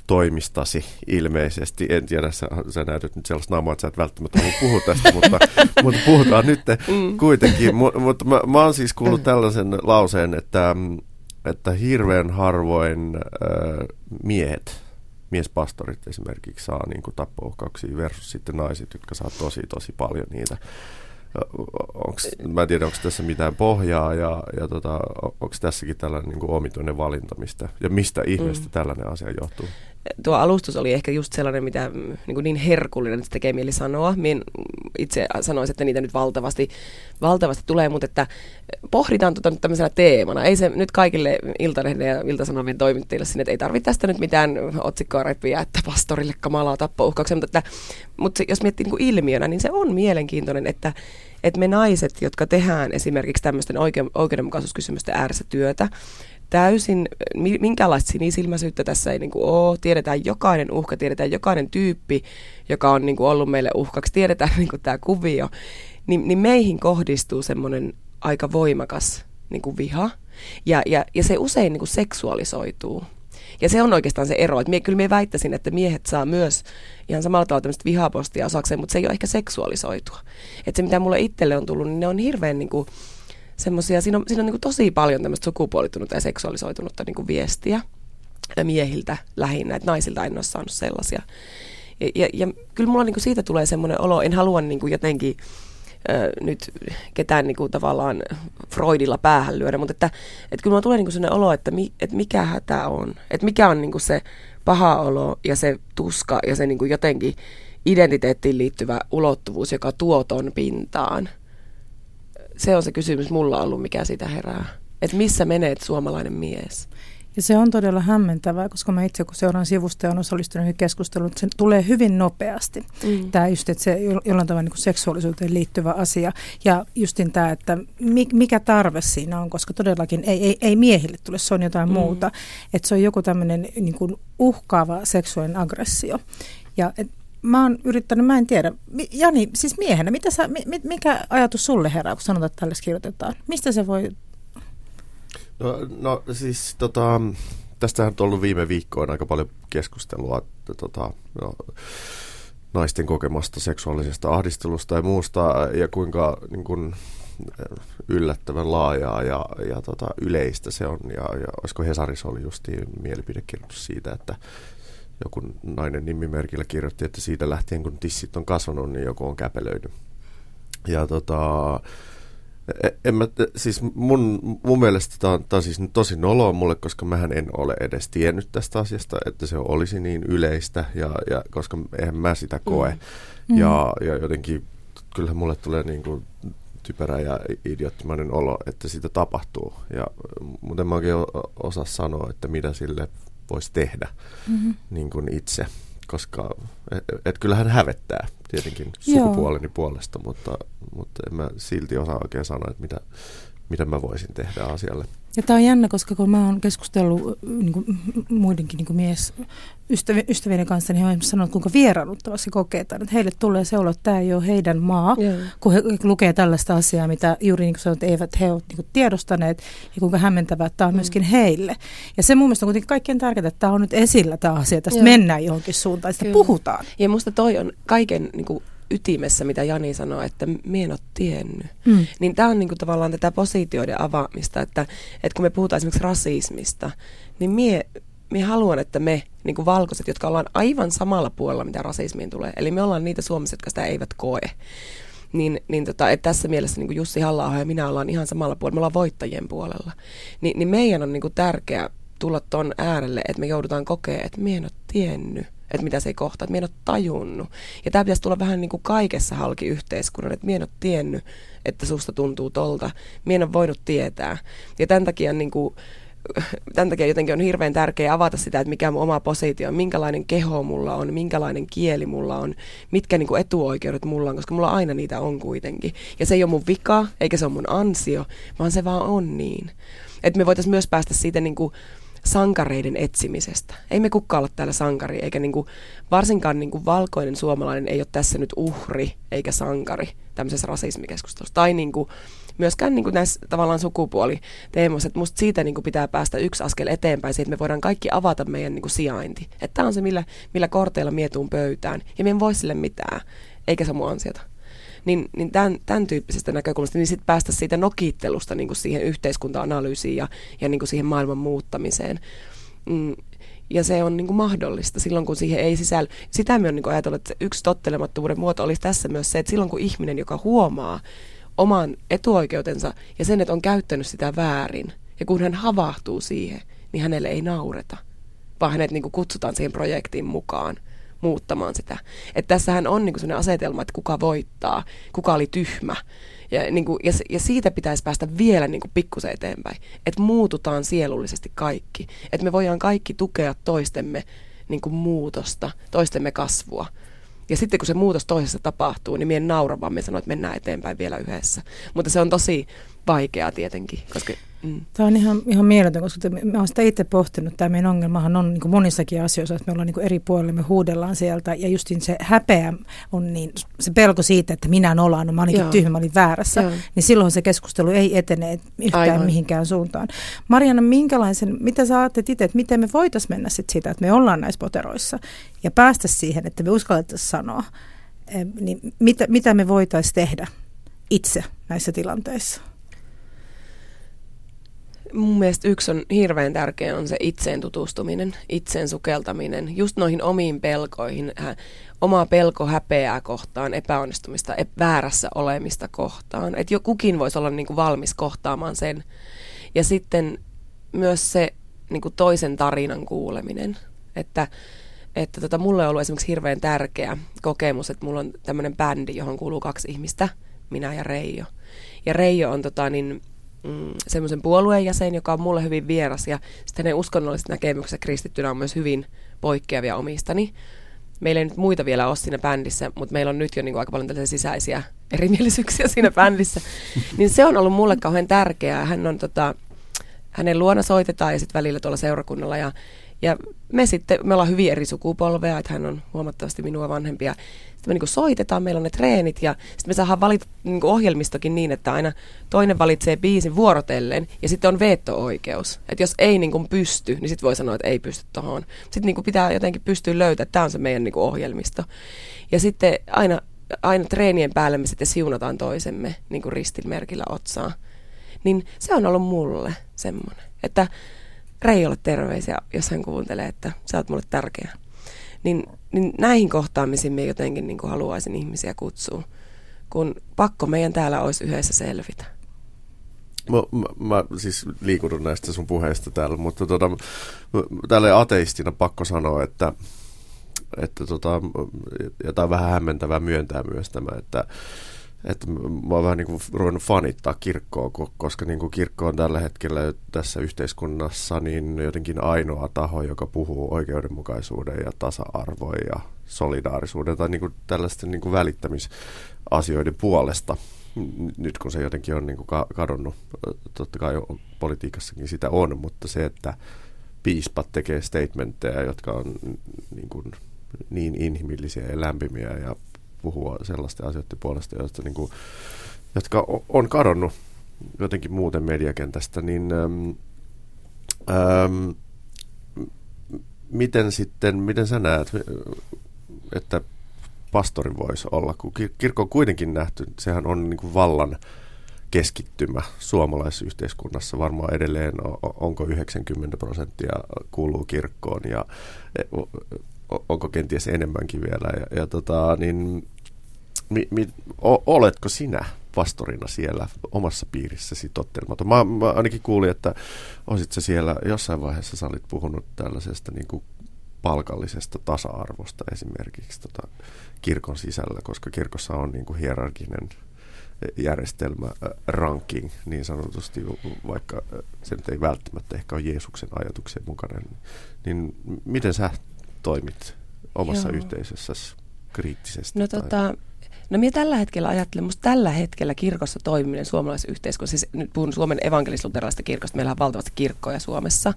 toimistasi ilmeisesti. En tiedä, sä, sä näytät nyt sellaista naamaa, että sä et välttämättä halua puhua tästä, mutta, mutta puhutaan nyt mm. kuitenkin. M- mutta mä, mä oon siis kuullut tällaisen lauseen, että mm, että hirveän harvoin äh, miehet, miespastorit esimerkiksi saa niin kuin tappouhkauksia versus sitten naiset, jotka saa tosi tosi paljon niitä. Onks, mä en tiedä, onko tässä mitään pohjaa ja, ja tota, onko tässäkin tällainen niin kuin omituinen valinta, mistä, ja mistä ihmeestä mm. tällainen asia johtuu? Tuo alustus oli ehkä just sellainen, mitä mm, niin, kuin niin herkullinen, että se tekee mieli sanoa. Mien itse sanoisin, että niitä nyt valtavasti, valtavasti tulee, mutta että pohditaan tuota nyt tämmöisenä teemana. Ei se nyt kaikille Iltalehden ja Iltasanomien toimittajille sinne, että ei tarvitse tästä nyt mitään otsikkoa repiä, että pastorille kamalaa tappouhkauksia, mutta, että, mutta jos miettii niin kuin ilmiönä, niin se on mielenkiintoinen, että, että me naiset, jotka tehdään esimerkiksi tämmöisten oikeudenmukaisuuskysymysten ääressä työtä, täysin, minkälaista sinisilmäisyyttä tässä ei niin kuin ole. Tiedetään jokainen uhka, tiedetään jokainen tyyppi, joka on niin kuin ollut meille uhkaksi, tiedetään niin kuin tämä kuvio. Ni, niin meihin kohdistuu semmoinen aika voimakas niin kuin viha, ja, ja, ja se usein niin kuin seksuaalisoituu. Ja se on oikeastaan se ero, että mie, kyllä minä väittäisin, että miehet saa myös ihan samalla tavalla tämmöistä vihapostia osakseen, mutta se ei ole ehkä seksuaalisoitua. Että se, mitä mulle itselle on tullut, niin ne on hirveän niin kuin, semmoisia, siinä on, siinä on niin tosi paljon tämmöistä sukupuolitunutta ja seksuaalisoitunutta niin kuin viestiä miehiltä lähinnä, että naisilta en ole saanut sellaisia. Ja, ja, ja kyllä mulla niin kuin siitä tulee semmoinen olo, en halua niin kuin jotenkin ö, nyt ketään niin kuin tavallaan Freudilla päähän lyödä, mutta että, että kyllä mulla tulee niin kuin olo, että, mi, että mikä hätä on, että mikä on niin kuin se paha olo ja se tuska ja se niin kuin jotenkin identiteettiin liittyvä ulottuvuus, joka tuo ton pintaan – se on se kysymys mulla ollut, mikä sitä herää. Että missä menet suomalainen mies? Ja se on todella hämmentävää, koska mä itse kun seuraan sivusta ja olen osallistunut keskusteluun, että se tulee hyvin nopeasti. Mm. Tämä just, että se jollain tavalla niin seksuaalisuuteen liittyvä asia. Ja justin tämä, että mikä tarve siinä on, koska todellakin ei, ei, ei miehille tule, se on jotain mm. muuta. Että se on joku tämmöinen niin kuin uhkaava seksuaalinen aggressio. Ja et mä oon yrittänyt, mä en tiedä. Jani, siis miehenä, mitä sä, mikä ajatus sulle herää, kun sanotaan, että tälle kirjoitetaan? Mistä se voi... No, no siis tota, tästähän on ollut viime viikkoina aika paljon keskustelua, tota, no, naisten kokemasta seksuaalisesta ahdistelusta ja muusta, ja kuinka niin kun, yllättävän laajaa ja, ja tota, yleistä se on. Ja, ja olisiko Hesarissa oli justiin mielipidekirjoitus siitä, että joku nainen nimimerkillä kirjoitti, että siitä lähtien kun tissit on kasvanut, niin joku on käpelöinyt. Ja tota, e, en mä, siis mun, mun mielestä tämä on, on siis tosi noloa mulle, koska mähän en ole edes tiennyt tästä asiasta, että se olisi niin yleistä, ja, ja koska eihän mä sitä koe. Mm. Ja, ja jotenkin kyllähän mulle tulee niin kuin typerä ja idioottimainen olo, että sitä tapahtuu. Ja, mutta en mä oikein osaa sanoa, että mitä sille voisi tehdä mm-hmm. niin kuin itse, koska et, et kyllähän hävettää tietenkin sukupuoleni Joo. puolesta, mutta, mutta en mä silti osaa oikein sanoa, että mitä, mitä mä voisin tehdä asialle. Ja tämä on jännä, koska kun mä oon keskustellut niin kuin, muidenkin niin kuin mies ystävi, ystävien kanssa, niin he ovat sanoneet, kuinka vieraannuttavasti koketaan. Että heille tulee se olo, että tämä ei ole heidän maa, yeah. kun he lukee tällaista asiaa, mitä juuri niin kuin sanoit, eivät he ole niin kuin tiedostaneet, ja kuinka hämmentävää tämä on mm. myöskin heille. Ja se mun mielestä on kuitenkin kaikkein tärkeintä, että tämä on nyt esillä tämä asia, tästä yeah. mennään johonkin suuntaan, sitä Kyllä. puhutaan. Ja musta toi on kaiken niin kuin ytimessä, mitä Jani sanoi, että me en ole tiennyt. Mm. Niin tämä on niinku tavallaan tätä positioiden avaamista, että, että kun me puhutaan esimerkiksi rasismista, niin mie, mie haluan, että me niin kuin valkoiset, jotka ollaan aivan samalla puolella, mitä rasismiin tulee, eli me ollaan niitä Suomessa, jotka sitä eivät koe, niin, niin tota, että tässä mielessä niin kuin Jussi halla ja minä ollaan ihan samalla puolella, me ollaan voittajien puolella. Ni, niin meidän on niin kuin tärkeää tulla tuon äärelle, että me joudutaan kokea, että me en ole tiennyt että mitä se ei kohtaa, että minä en ole tajunnut. Ja tämä pitäisi tulla vähän niin kuin kaikessa halki yhteiskunnan, että minä en ole tiennyt, että susta tuntuu tolta. Minä en ole voinut tietää. Ja tämän takia niin kuin, tämän takia jotenkin on hirveän tärkeää avata sitä, että mikä mun oma positio on, minkälainen keho mulla on, minkälainen kieli mulla on, mitkä niin kuin etuoikeudet mulla on, koska mulla aina niitä on kuitenkin. Ja se ei ole mun vika, eikä se ole mun ansio, vaan se vaan on niin. Että me voitaisiin myös päästä siitä niin kuin sankareiden etsimisestä. Ei me kukaan ole täällä sankari, eikä niinku, varsinkaan niinku valkoinen suomalainen ei ole tässä nyt uhri eikä sankari tämmöisessä rasismikeskustelussa. Tai niinku, myöskään niinku näissä tavallaan sukupuoliteemoissa, että musta siitä niinku pitää päästä yksi askel eteenpäin, siitä, että me voidaan kaikki avata meidän niinku sijainti. Että tämä on se, millä, millä korteilla mietuun pöytään, ja me en voi sille mitään, eikä se mun ansiota niin, niin tämän, tämän tyyppisestä näkökulmasta, niin sitten päästä siitä nokittelusta niin kuin siihen yhteiskunta-analyysiin ja, ja niin kuin siihen maailman muuttamiseen. Mm, ja se on niin kuin mahdollista silloin, kun siihen ei sisälly. Sitä me on niin ajatellut, että yksi tottelemattomuuden muoto olisi tässä myös se, että silloin kun ihminen, joka huomaa oman etuoikeutensa ja sen, että on käyttänyt sitä väärin, ja kun hän havahtuu siihen, niin hänelle ei naureta, vaan hänet niin kuin kutsutaan siihen projektiin mukaan – muuttamaan sitä. Että tässähän on niin sellainen asetelma, että kuka voittaa, kuka oli tyhmä. Ja, niin kuin, ja, ja siitä pitäisi päästä vielä niin kuin pikkusen eteenpäin. Että muututaan sielullisesti kaikki. Että me voidaan kaikki tukea toistemme niin kuin muutosta, toistemme kasvua. Ja sitten kun se muutos toisessa tapahtuu, niin mien naura vaan me sanoo, että mennään eteenpäin vielä yhdessä. Mutta se on tosi vaikeaa tietenkin, koska Mm. Tämä on ihan, ihan mieletön, koska mä olen sitä itse pohtinut. Tämä meidän ongelmahan on niin monissakin asioissa, että me ollaan niin eri puolilla, me huudellaan sieltä. Ja just se häpeä on niin, se pelko siitä, että minä nolaan, no mä olinkin tyhmä, mä olin väärässä. Joo. Niin silloin se keskustelu ei etene yhtään Aivan. mihinkään suuntaan. Mariana, minkälaisen, mitä sä ajattelet itse, että miten me voitaisiin mennä sit siitä, että me ollaan näissä poteroissa ja päästä siihen, että me uskallettaisiin sanoa, niin mitä, mitä me voitaisiin tehdä itse näissä tilanteissa? Mun mielestä yksi on hirveän tärkeä on se itseen tutustuminen, itseen sukeltaminen, just noihin omiin pelkoihin, hä, omaa pelko häpeää kohtaan, epäonnistumista, ep- väärässä olemista kohtaan. Että jo kukin voisi olla niinku valmis kohtaamaan sen. Ja sitten myös se niinku toisen tarinan kuuleminen, että että tota, mulle on ollut esimerkiksi hirveän tärkeä kokemus, että mulla on tämmöinen bändi, johon kuuluu kaksi ihmistä, minä ja Reijo. Ja Reijo on tota, niin, mm, semmoisen puolueen jäsen, joka on mulle hyvin vieras ja sitten ne uskonnolliset näkemykset kristittynä on myös hyvin poikkeavia omistani. Meillä ei nyt muita vielä ole siinä bändissä, mutta meillä on nyt jo niin kuin aika paljon tällaisia sisäisiä erimielisyyksiä siinä bändissä. niin se on ollut mulle kauhean tärkeää. Hän on tota, hänen luona soitetaan ja sitten välillä tuolla seurakunnalla ja ja me sitten, me ollaan hyvin eri sukupolvea, että hän on huomattavasti minua vanhempia. Sitten me niin soitetaan, meillä on ne treenit ja sitten me saadaan valita niin ohjelmistokin niin, että aina toinen valitsee biisin vuorotellen ja sitten on veto-oikeus. Että jos ei niin pysty, niin sitten voi sanoa, että ei pysty tuohon. Sitten niin pitää jotenkin pystyä löytämään, että tämä on se meidän niin ohjelmisto. Ja sitten aina, aina treenien päälle me sitten siunataan toisemme niin ristilmerkillä otsaa. Niin se on ollut mulle semmoinen, että Reijolle terveisiä, jos hän kuuntelee, että sä oot mulle tärkeä. Niin, niin näihin kohtaamisiin me jotenkin niin haluaisin ihmisiä kutsua, kun pakko meidän täällä olisi yhdessä selvitä. Mä, mä, mä siis liikudun näistä sun puheista täällä, mutta tota, täällä ateistina pakko sanoa, että, että tota, jotain vähän hämmentävää myöntää myös tämä, että että mä oon vähän niin kuin ruvennut fanittaa kirkkoa, koska niin kuin kirkko on tällä hetkellä tässä yhteiskunnassa niin jotenkin ainoa taho, joka puhuu oikeudenmukaisuuden ja tasa-arvoin ja solidaarisuuden tai niin kuin tällaisten niin kuin välittämisasioiden puolesta. nyt kun se jotenkin on niin kuin kadonnut, totta kai politiikassakin sitä on, mutta se, että piispat tekee statementteja, jotka on niin, kuin, niin inhimillisiä ja lämpimiä ja puhua sellaisten asioiden puolesta, joista, niin kuin, jotka on kadonnut jotenkin muuten mediakentästä, niin äm, äm, miten sitten, miten sä näet, että pastori voisi olla, kun kirkko on kuitenkin nähty, sehän on niin kuin vallan keskittymä suomalaisessa yhteiskunnassa. Varmaan edelleen onko 90 prosenttia kuuluu kirkkoon ja e, onko kenties enemmänkin vielä. Ja, ja tota, niin, mi, mi, o, oletko sinä pastorina siellä omassa piirissäsi tottelematon? Mä, mä ainakin kuulin, että se siellä jossain vaiheessa sä olit puhunut tällaisesta niin kuin palkallisesta tasa-arvosta esimerkiksi tota, kirkon sisällä, koska kirkossa on niin kuin hierarkinen järjestelmä, ranking niin sanotusti, vaikka se nyt ei välttämättä ehkä ole Jeesuksen ajatuksen mukainen. Niin miten sä toimit omassa Joo. yhteisössäsi kriittisesti? No tota, No minä tällä hetkellä ajattelen, minusta tällä hetkellä kirkossa toimiminen suomalaisessa yhteiskunnassa, siis nyt puhun Suomen evankelis-luterilaisesta kirkosta, meillä on valtavasti kirkkoja Suomessa,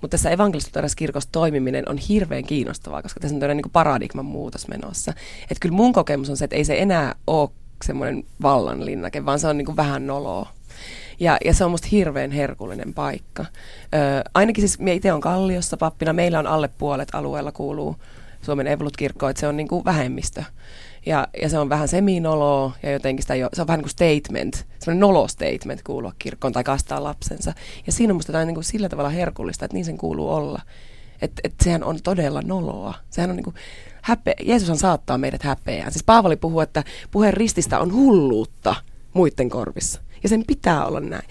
mutta tässä evankelis kirkossa toimiminen on hirveän kiinnostavaa, koska tässä on tämmöinen niin paradigman muutos menossa. Että kyllä mun kokemus on se, että ei se enää ole semmoinen vallanlinnake, vaan se on niin kuin vähän noloa. Ja, ja se on musta hirveän herkullinen paikka. Ö, ainakin siis minä itse on Kalliossa pappina. Meillä on alle puolet alueella kuuluu Suomen Evolut-kirkko, että se on niin kuin vähemmistö. Ja, ja se on vähän seminoloa ja jotenkin sitä jo, se on vähän niin kuin statement, semmoinen nolo-statement kuulua kirkkoon tai kastaa lapsensa. Ja siinä on musta jotain niin kuin sillä tavalla herkullista, että niin sen kuuluu olla. Että et sehän on todella noloa. Sehän on niin kuin, häpe, Jeesushan saattaa meidät häpeään. Siis Paavali puhuu, että puheen rististä on hulluutta muiden korvissa. Ja sen pitää olla näin.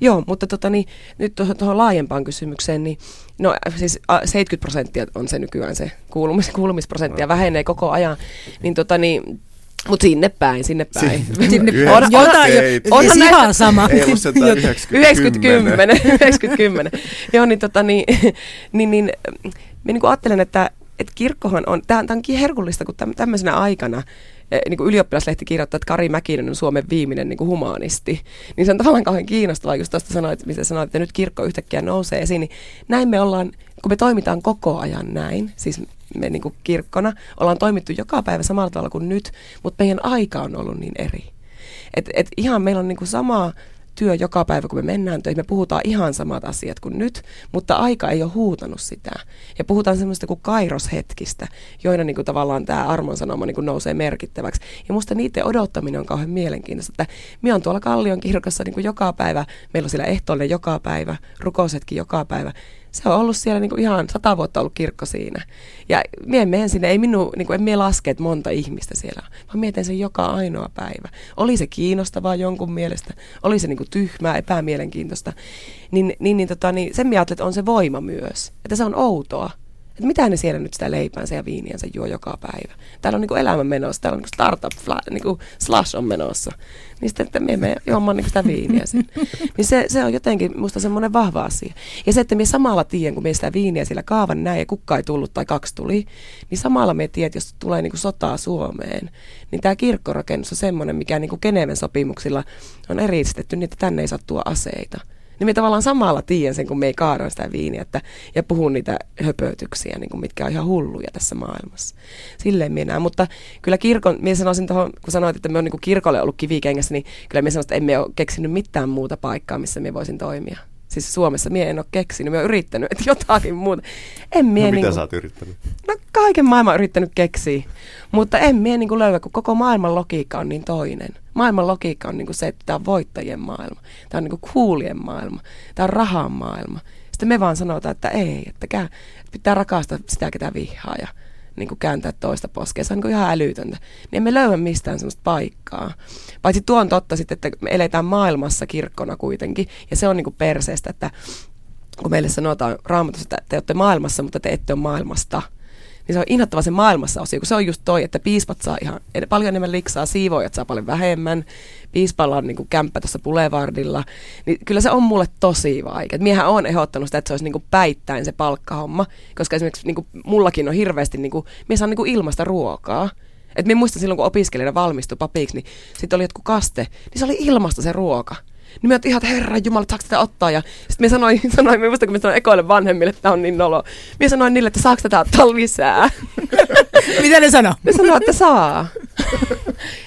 Joo, mutta tota, niin, nyt tuohon, tuohon laajempaan kysymykseen, niin no siis 70 prosenttia on se nykyään se kuulumis, kuulumisprosenttia, vähenee koko ajan. Niin tota niin, mutta sinne päin, sinne päin. Sinne, on, on, on, on, ihan sama. Ei ollut 90 10. 90 Joo, niin, tota, niin, niin, niin, niin, niin ajattelen, että, että kirkkohan on, tämä on herkullista, kun tämmöisenä aikana Eh, niin kuin ylioppilaslehti kirjoittaa, että Kari Mäkinen on Suomen viimeinen niin kuin humanisti. Niin se on tavallaan kauhean kiinnostavaa, just tuosta sanoit, mitä sanoit, että nyt kirkko yhtäkkiä nousee esiin. Niin näin me ollaan, kun me toimitaan koko ajan näin, siis me niin kuin kirkkona, ollaan toimittu joka päivä samalla tavalla kuin nyt, mutta meidän aika on ollut niin eri. Et, et ihan meillä on niin kuin sama työ joka päivä, kun me mennään töihin. Me puhutaan ihan samat asiat kuin nyt, mutta aika ei ole huutanut sitä. Ja puhutaan semmoista kuin kairoshetkistä, joina niin kuin tavallaan tämä armon sanoma niin kuin nousee merkittäväksi. Ja musta niiden odottaminen on kauhean mielenkiintoista, että me on tuolla Kallion kirkossa niin kuin joka päivä, meillä on siellä ehtoollinen joka päivä, rukousetkin joka päivä se on ollut siellä niinku ihan sata vuotta ollut kirkko siinä. Ja mie menen sinne, ei minu, niinku, en mie laske, että monta ihmistä siellä on, vaan mietin sen joka ainoa päivä. Oli se kiinnostavaa jonkun mielestä, oli se niinku tyhmää, epämielenkiintoista, niin, niin, niin, tota, niin sen mie että on se voima myös, että se on outoa. Että mitä ne siellä nyt sitä leipäänsä ja viiniänsä juo joka päivä. Täällä on niinku elämä menossa, täällä on niinku startup, fla, niinku slash on menossa. Niin sitten, että me me juomaan niinku sitä viiniä sen. niin se, se on jotenkin musta semmoinen vahva asia. Ja se, että me samalla tiedän, kun me sitä viiniä siellä kaavan näin ja kukka ei tullut tai kaksi tuli, niin samalla me tiedät, jos tulee niinku sotaa Suomeen, niin tämä kirkkorakennus on semmoinen, mikä niinku Geneven sopimuksilla on eristetty, niin että tänne ei saa tuo aseita. Niin me tavallaan samalla tiedän sen, kun me ei kaada sitä viiniä että, ja puhun niitä höpötyksiä, niin kuin mitkä on ihan hulluja tässä maailmassa. Silleen minä. Mutta kyllä kirkon, minä sanoisin tuohon, kun sanoit, että me on niin kuin kirkolle ollut kivikengässä, niin kyllä minä sanoisin, että emme ole keksinyt mitään muuta paikkaa, missä me voisin toimia. Siis Suomessa minä en ole keksinyt, minä olen yrittänyt, että jotakin muuta. En mie no, niin mitä kuin, sä oot yrittänyt? No kaiken maailman yrittänyt keksiä, mutta en mie niin kuin löyä, kun koko maailman logiikka on niin toinen. Maailman logiikka on niin kuin se, että tämä on voittajien maailma, tämä on niin kuin coolien maailma, tämä on rahan maailma. Sitten me vaan sanotaan, että ei, että, että pitää rakastaa sitä, ketä vihaa ja niin kuin kääntää toista poskea. Se on niin kuin ihan älytöntä. Niin emme löyä mistään sellaista paikkaa. Paitsi tuo on totta sitten, että me eletään maailmassa kirkkona kuitenkin. Ja se on niin kuin perseestä, että kun meille sanotaan raamatussa, että te olette maailmassa, mutta te ette ole maailmasta – niin se on inhottava se maailmassa osio, kun se on just toi, että piispat saa ihan paljon enemmän liksaa, siivoojat saa paljon vähemmän, piispalla on niin kuin kämppä tuossa Boulevardilla, niin kyllä se on mulle tosi vaikea. Miehän on ehdottanut sitä, että se olisi niin kuin päittäin se palkkahomma, koska esimerkiksi niin kuin mullakin on hirveästi, niin kuin, mies on niin kuin ilmasta ruokaa, Et minä muistan silloin, kun opiskelijana valmistui papiksi, niin sitten oli jotkut kaste, niin se oli ilmasta se ruoka. Niin mä ihan, että herra jumala, saako tätä ottaa? Ja sitten mä sanoin, sanoin mä muistan, kun mä sanoin ekoille vanhemmille, että tämä on niin nolo. Mä sanoin niille, että saako tätä ottaa lisää? Mitä ne sanoi? Ne sanoi, että saa.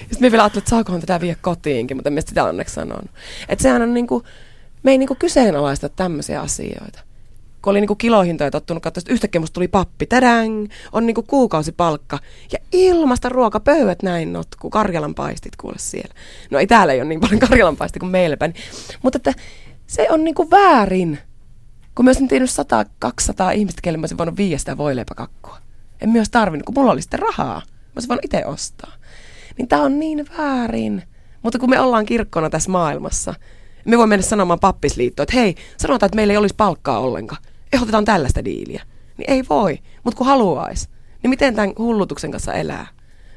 sitten mä vielä ajattelin, että saakohan tätä vie kotiinkin, mutta en mä sitä onneksi sanonut. Että sehän on niinku, me ei niinku kyseenalaista tämmöisiä asioita kun oli niinku kilohintoja tottunut katsoa, että yhtäkkiä musta tuli pappi, tadang, on niinku kuukausipalkka. Ja ilmasta ruokapöydät näin notkuu, Karjalan paistit kuule siellä. No ei täällä ei ole niin paljon Karjalan paistit kuin meillä päin. Mutta että se on niinku väärin. Kun mä olisin tiennyt 100-200 ihmistä, kelle mä olisin voinut viiä sitä voileipäkakkua. En myös tarvinnut, kun mulla oli sitten rahaa. Mä olisin voinut itse ostaa. Niin tää on niin väärin. Mutta kun me ollaan kirkkona tässä maailmassa, me voimme mennä sanomaan pappisliittoon, että hei, sanotaan, että meillä ei olisi palkkaa ollenkaan ehdotetaan tällaista diiliä. Niin ei voi, mutta kun haluaisi, niin miten tämän hullutuksen kanssa elää?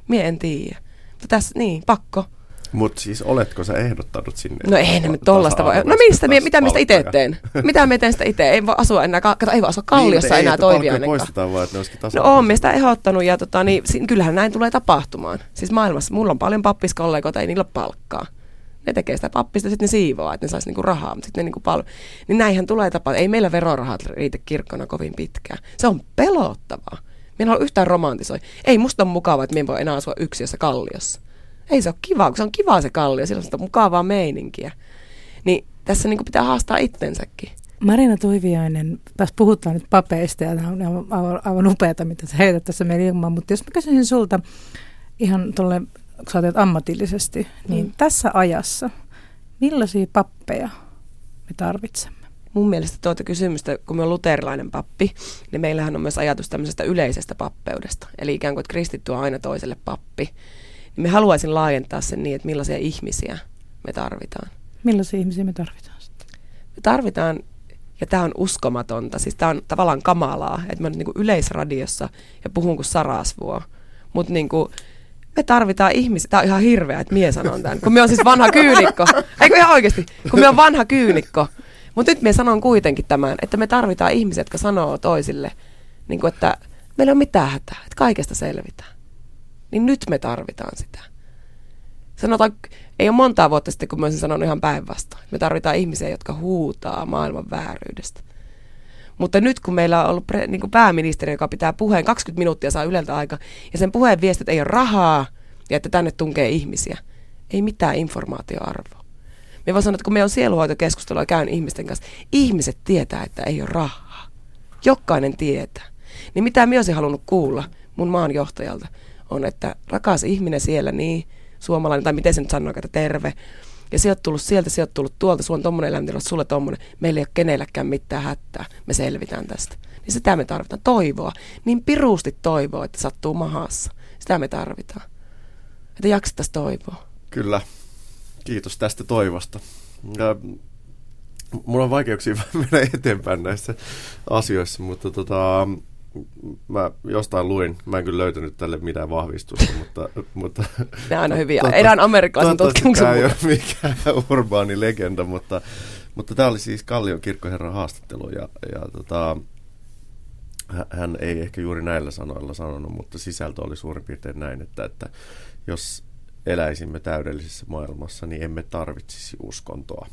Mie en tiedä. Mutta tässä, niin, pakko. Mutta siis oletko sä ehdottanut sinne? No ei ne tollasta voi. No mistä, mie, mitä mistä itse teen? Mitä me teen sitä itse? Ei voi asua enää, kato, ei voi asua kalliossa niin, enää toivia poistetaan vaan, että ne olisikin No oon sitä ehdottanut ja tota, niin, kyllähän näin tulee tapahtumaan. Siis maailmassa, mulla on paljon pappiskollegoita, ei niillä ole palkkaa ne tekee sitä pappista, sitten ne siivoaa, että ne saisi niinku rahaa, mutta sitten ne niinku pal- Niin näinhän tulee tapa. Ei meillä verorahat riitä kirkkona kovin pitkään. Se on pelottavaa. Minä on yhtään romantisoi. Ei musta ole mukavaa, että minä voi enää asua yksiössä kalliossa. Ei se ole kiva, kun se on kiva se kallio, sillä on mukavaa meininkiä. Niin tässä niinku pitää haastaa itsensäkin. Marina Toiviainen, taas puhutaan nyt papeista ja on aivan, aivan upeata, mitä sä heität tässä meidän ilmaan, mutta jos mä kysyisin sulta ihan tuolle kun sä ammatillisesti, niin mm. tässä ajassa millaisia pappeja me tarvitsemme? Mun mielestä tuota kysymystä, kun me on luterilainen pappi, niin meillähän on myös ajatus tämmöisestä yleisestä pappeudesta. Eli ikään kuin, että kristitty on aina toiselle pappi. Niin me haluaisin laajentaa sen niin, että millaisia ihmisiä me tarvitaan. Millaisia ihmisiä me tarvitaan sitten? Me tarvitaan, ja tämä on uskomatonta, siis tämä on tavallaan kamalaa, että mä olen niin yleisradiossa ja puhun kuin sarasvuo. Mutta niin kuin, me tarvitaan ihmisiä. Tämä on ihan hirveä, että mie sanon tämän. Kun me on siis vanha kyynikko. Eikö ihan oikeasti? Kun me on vanha kyynikko. Mutta nyt me sanon kuitenkin tämän, että me tarvitaan ihmisiä, jotka sanoo toisille, niin kuin, että meillä on mitään hätää, että kaikesta selvitään. Niin nyt me tarvitaan sitä. Sanotaan, ei ole montaa vuotta sitten, kun mä olisin sanonut ihan päinvastoin. Me tarvitaan ihmisiä, jotka huutaa maailman vääryydestä. Mutta nyt kun meillä on ollut pre, niin kuin pääministeri, joka pitää puheen, 20 minuuttia saa Yleltä aika, ja sen puheen viestit ei ole rahaa, ja että tänne tunkee ihmisiä, ei mitään informaatioarvoa. Me voi sanoa, että kun me on sieluhoitokeskustelua käyn ihmisten kanssa, ihmiset tietää, että ei ole rahaa. Jokainen tietää. Niin mitä minä olisin halunnut kuulla mun maanjohtajalta, on, että rakas ihminen siellä, niin suomalainen, tai miten se nyt sanoo, että terve, ja oot tullut sieltä, oot tullut tuolta, sulla on tommonen elämäntilanne, sulle tommonen. Meillä ei ole kenelläkään mitään hätää. Me selvitään tästä. Niin sitä me tarvitaan. Toivoa. Niin piruusti toivoa, että sattuu mahassa. Sitä me tarvitaan. Että jaksettaisiin toivoa. Kyllä. Kiitos tästä toivosta. Ja, mulla on vaikeuksia mennä eteenpäin näissä asioissa, mutta tota, mä jostain luin, mä en kyllä löytänyt tälle mitään vahvistusta, mutta... mutta ne on aina hyviä, totta, erään amerikkalaisen tutkimuksen Tämä ei ole mikään urbaani legenda, mutta, mutta tämä oli siis Kallion kirkkoherran haastattelu ja, ja tota, hän ei ehkä juuri näillä sanoilla sanonut, mutta sisältö oli suurin piirtein näin, että, että jos eläisimme täydellisessä maailmassa, niin emme tarvitsisi uskontoa.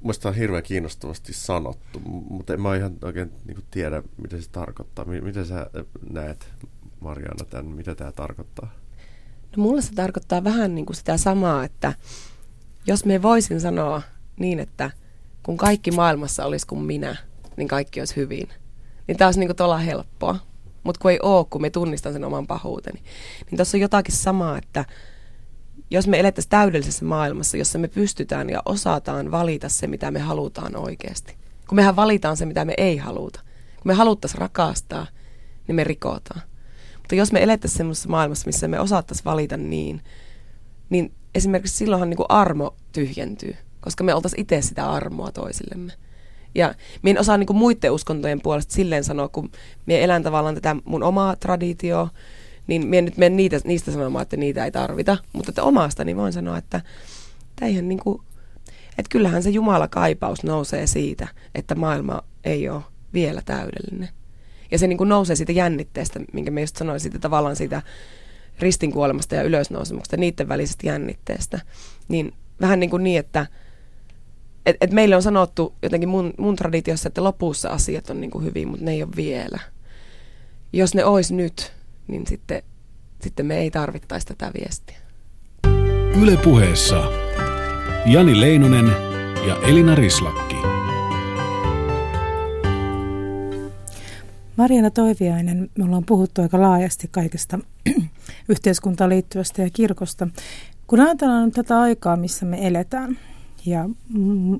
Muista on hirveän kiinnostavasti sanottu, mutta en mä ihan oikein niin kuin tiedä, mitä se tarkoittaa. Miten sä näet, Mariana, tämän, mitä tämä tarkoittaa? No mulle se tarkoittaa vähän niin kuin sitä samaa, että jos me voisin sanoa niin, että kun kaikki maailmassa olisi kuin minä, niin kaikki olisi hyvin. Niin tämä olisi niin kuin helppoa. Mutta kun ei ole, kun me tunnistan sen oman pahuuteni. Niin tässä on jotakin samaa, että jos me elettäisiin täydellisessä maailmassa, jossa me pystytään ja osataan valita se, mitä me halutaan oikeasti. Kun mehän valitaan se, mitä me ei haluta. Kun me haluttaisiin rakastaa, niin me rikotaan. Mutta jos me elettäisiin semmoisessa maailmassa, missä me osattaisiin valita niin, niin esimerkiksi silloinhan niin kuin armo tyhjentyy, koska me oltaisiin itse sitä armoa toisillemme. Ja minä en osaa niin kuin muiden uskontojen puolesta silleen sanoa, kun minä elän tavallaan tätä mun omaa traditioa, niin minä nyt menen niitä, niistä sanomaan, että niitä ei tarvita. Mutta että omasta niin voin sanoa, että eihän niin kuin, että kyllähän se Jumala kaipaus nousee siitä, että maailma ei ole vielä täydellinen. Ja se niin kuin nousee siitä jännitteestä, minkä me just sanoin, siitä tavallaan siitä ristinkuolemasta ja ylösnousemuksesta, niiden välisestä jännitteestä. Niin vähän niin kuin niin, että et, et meille on sanottu jotenkin mun, mun traditiossa, että lopussa asiat on niin kuin hyvin, mutta ne ei ole vielä. Jos ne olisi nyt, niin sitten, sitten me ei tarvittaisi tätä viestiä. Yle puheessa Jani Leinonen ja Elina Rislakki. Mariana Toiviainen, me ollaan puhuttu aika laajasti kaikesta yhteiskuntaan liittyvästä ja kirkosta. Kun ajatellaan nyt tätä aikaa, missä me eletään, ja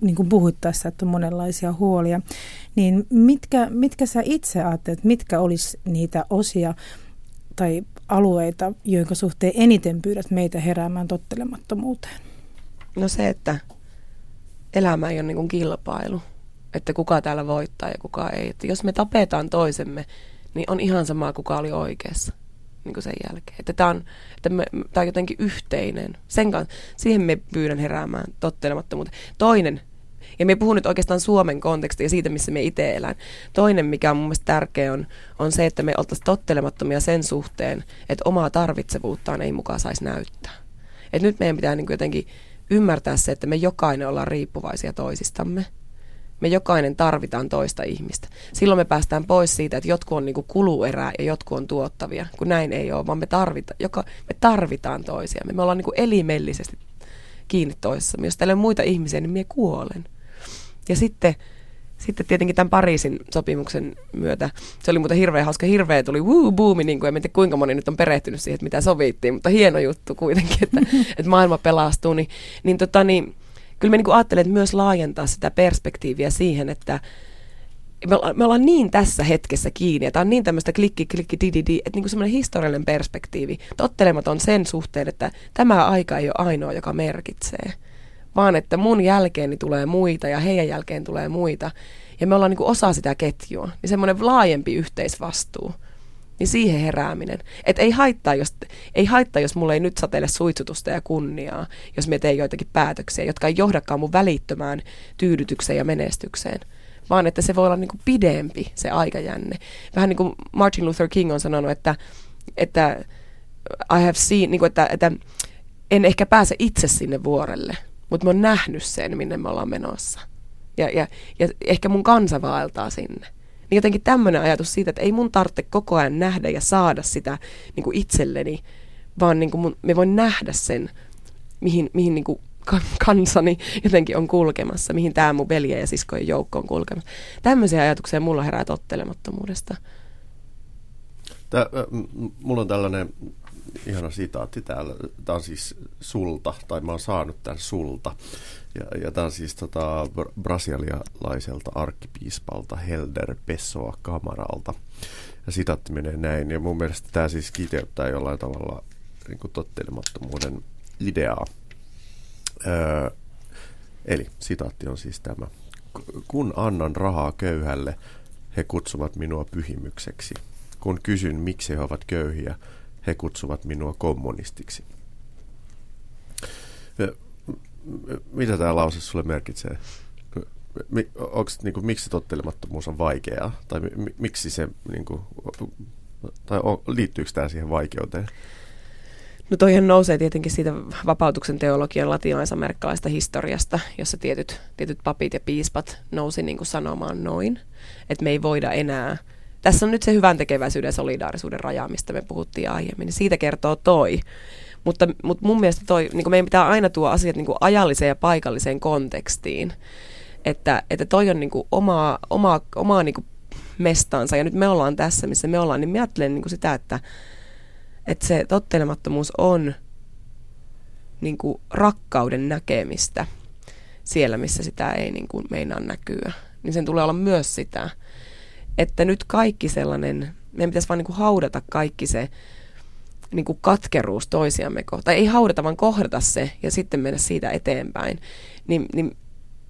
niin kuin puhuit tässä, että on monenlaisia huolia, niin mitkä, mitkä sä itse ajattelet, mitkä olisi niitä osia tai alueita, joiden suhteen eniten pyydät meitä heräämään tottelemattomuuteen? No se, että elämä ei ole niin kilpailu, että kuka täällä voittaa ja kuka ei. Että jos me tapetaan toisemme, niin on ihan sama, kuka oli oikeassa niin kuin sen jälkeen. Että tämä on, että me, tämä on jotenkin yhteinen. Sen kanssa, siihen me pyydän heräämään tottelemattomuuteen. Toinen, ja me puhun nyt oikeastaan Suomen kontekstia siitä, missä me itse elän. Toinen, mikä on mun mielestä tärkeä, on, on se, että me oltaisiin tottelemattomia sen suhteen, että omaa tarvitsevuuttaan ei mukaan saisi näyttää. Et nyt meidän pitää niin jotenkin ymmärtää se, että me jokainen ollaan riippuvaisia toisistamme. Me jokainen tarvitaan toista ihmistä. Silloin me päästään pois siitä, että jotkut on niin kuin kuluerää ja jotkut on tuottavia, kun näin ei ole, vaan me, tarvita, joka, me tarvitaan toisiamme. Me ollaan niin kuin elimellisesti kiinni toisessa. Jos täällä on muita ihmisiä, niin minä kuolen. Ja sitten, sitten tietenkin tämän Pariisin sopimuksen myötä, se oli muuten hirveän hauska, hirveä tuli woo boomi, niin kuin, en tiedä kuinka moni nyt on perehtynyt siihen, että mitä sovittiin, mutta hieno juttu kuitenkin, että, että maailma pelastuu, niin, niin, tota, niin kyllä me niin ajattelen, että myös laajentaa sitä perspektiiviä siihen, että me, olla, me ollaan niin tässä hetkessä kiinni, että on niin tämmöistä klikki, klikki, di, di, di että niin semmoinen historiallinen perspektiivi, tottelematon sen suhteen, että tämä aika ei ole ainoa, joka merkitsee, vaan että mun jälkeeni tulee muita ja heidän jälkeen tulee muita, ja me ollaan niin osa sitä ketjua, niin semmoinen laajempi yhteisvastuu – niin siihen herääminen. Että ei haittaa, jos, ei haittaa, jos mulle ei nyt satele suitsutusta ja kunniaa, jos me teen joitakin päätöksiä, jotka ei johdakaan mun välittömään tyydytykseen ja menestykseen. Vaan että se voi olla niin kuin pidempi se aikajänne. Vähän niin kuin Martin Luther King on sanonut, että, että I have seen, niin kuin että, että en ehkä pääse itse sinne vuorelle, mutta mä oon nähnyt sen, minne me ollaan menossa. Ja, ja, ja ehkä mun kansa vaeltaa sinne. Niin jotenkin tämmöinen ajatus siitä, että ei mun tarvitse koko ajan nähdä ja saada sitä niin kuin itselleni, vaan niin kuin mun, me voin nähdä sen, mihin, mihin niin kuin kansani jotenkin on kulkemassa, mihin tämä mun veljen ja siskojen joukko on kulkemassa. Tämmöisiä ajatuksia mulla herää tottelemattomuudesta. Tää, mulla on tällainen ihana sitaatti täällä. Tämä on siis sulta, tai mä oon saanut tämän sulta. Ja, ja tämä on siis tota, brasilialaiselta arkkipiispalta Helder Pessoa Kamaralta. Ja sitaatti menee näin. Ja mun mielestä tämä siis kiteyttää jollain tavalla niin kuin tottelemattomuuden ideaa. Öö, eli sitaatti on siis tämä. Kun annan rahaa köyhälle, he kutsuvat minua pyhimykseksi. Kun kysyn, miksi he ovat köyhiä, he kutsuvat minua kommunistiksi. Mitä tämä lause sulle merkitsee? Onks, niin kuin, miksi tottelemattomuus on vaikeaa? Tai mi, miksi se, niin kuin, tai on, liittyykö tämä siihen vaikeuteen? No toihan nousee tietenkin siitä vapautuksen teologian latinalaisamerikkalaista historiasta, jossa tietyt, tietyt papit ja piispat nousi niin kuin sanomaan noin, että me ei voida enää – tässä on nyt se hyvän tekeväisyyden ja solidaarisuuden raja, mistä me puhuttiin aiemmin. Niin siitä kertoo toi. Mutta, mutta mun mielestä toi, niin meidän pitää aina tuo asiat niin ajalliseen ja paikalliseen kontekstiin. Että, että toi on niin omaa, omaa, omaa niin mestansa. Ja nyt me ollaan tässä, missä me ollaan, niin mä ajattelen niin sitä, että, että se tottelemattomuus on niin rakkauden näkemistä siellä, missä sitä ei niin kuin meinaa näkyä. Niin sen tulee olla myös sitä, että nyt kaikki sellainen, meidän pitäisi vaan niin kuin haudata kaikki se niin kuin katkeruus toisiamme kohtaan. Ei haudata, vaan kohdata se ja sitten mennä siitä eteenpäin. Niin, niin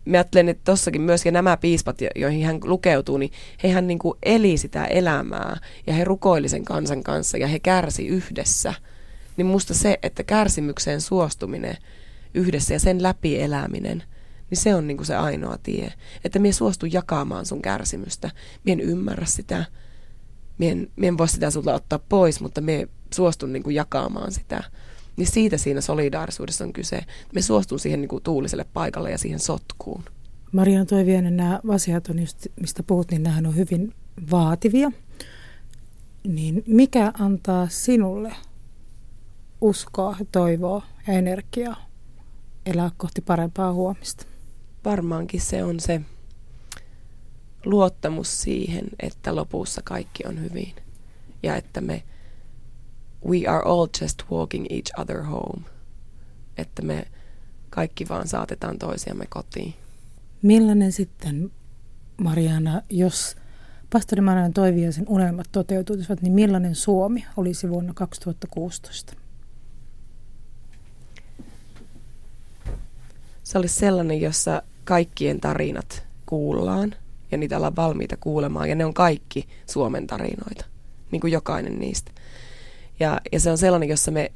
mä ajattelen, että tossakin myös, ja nämä piispat, joihin hän lukeutuu, niin hehän niin kuin eli sitä elämää ja he rukoili sen kansan kanssa ja he kärsi yhdessä. Niin musta se, että kärsimykseen suostuminen yhdessä ja sen läpi eläminen – niin se on niin kuin se ainoa tie. Että minä suostu jakamaan sun kärsimystä. Minä en ymmärrä sitä. mien, mien voi sitä sulta ottaa pois, mutta me suostun niin kuin jakamaan sitä. Niin siitä siinä solidaarisuudessa on kyse. Me suostun siihen niin kuin tuuliselle paikalle ja siihen sotkuun. Marian Toiviainen, nämä asiat, on just, mistä puhut, niin nämä on hyvin vaativia. Niin mikä antaa sinulle uskoa, toivoa ja energiaa elää kohti parempaa huomista? Varmaankin se on se luottamus siihen, että lopussa kaikki on hyvin. Ja että me, we are all just walking each other home. Että me kaikki vaan saatetaan toisiamme kotiin. Millainen sitten, Mariana, jos pastori Mariana Toiviaisen unelmat toteutuisivat, niin millainen Suomi olisi vuonna 2016? Se olisi sellainen, jossa kaikkien tarinat kuullaan ja niitä ollaan valmiita kuulemaan. Ja ne on kaikki Suomen tarinoita, niin kuin jokainen niistä. Ja, ja se on sellainen, jossa me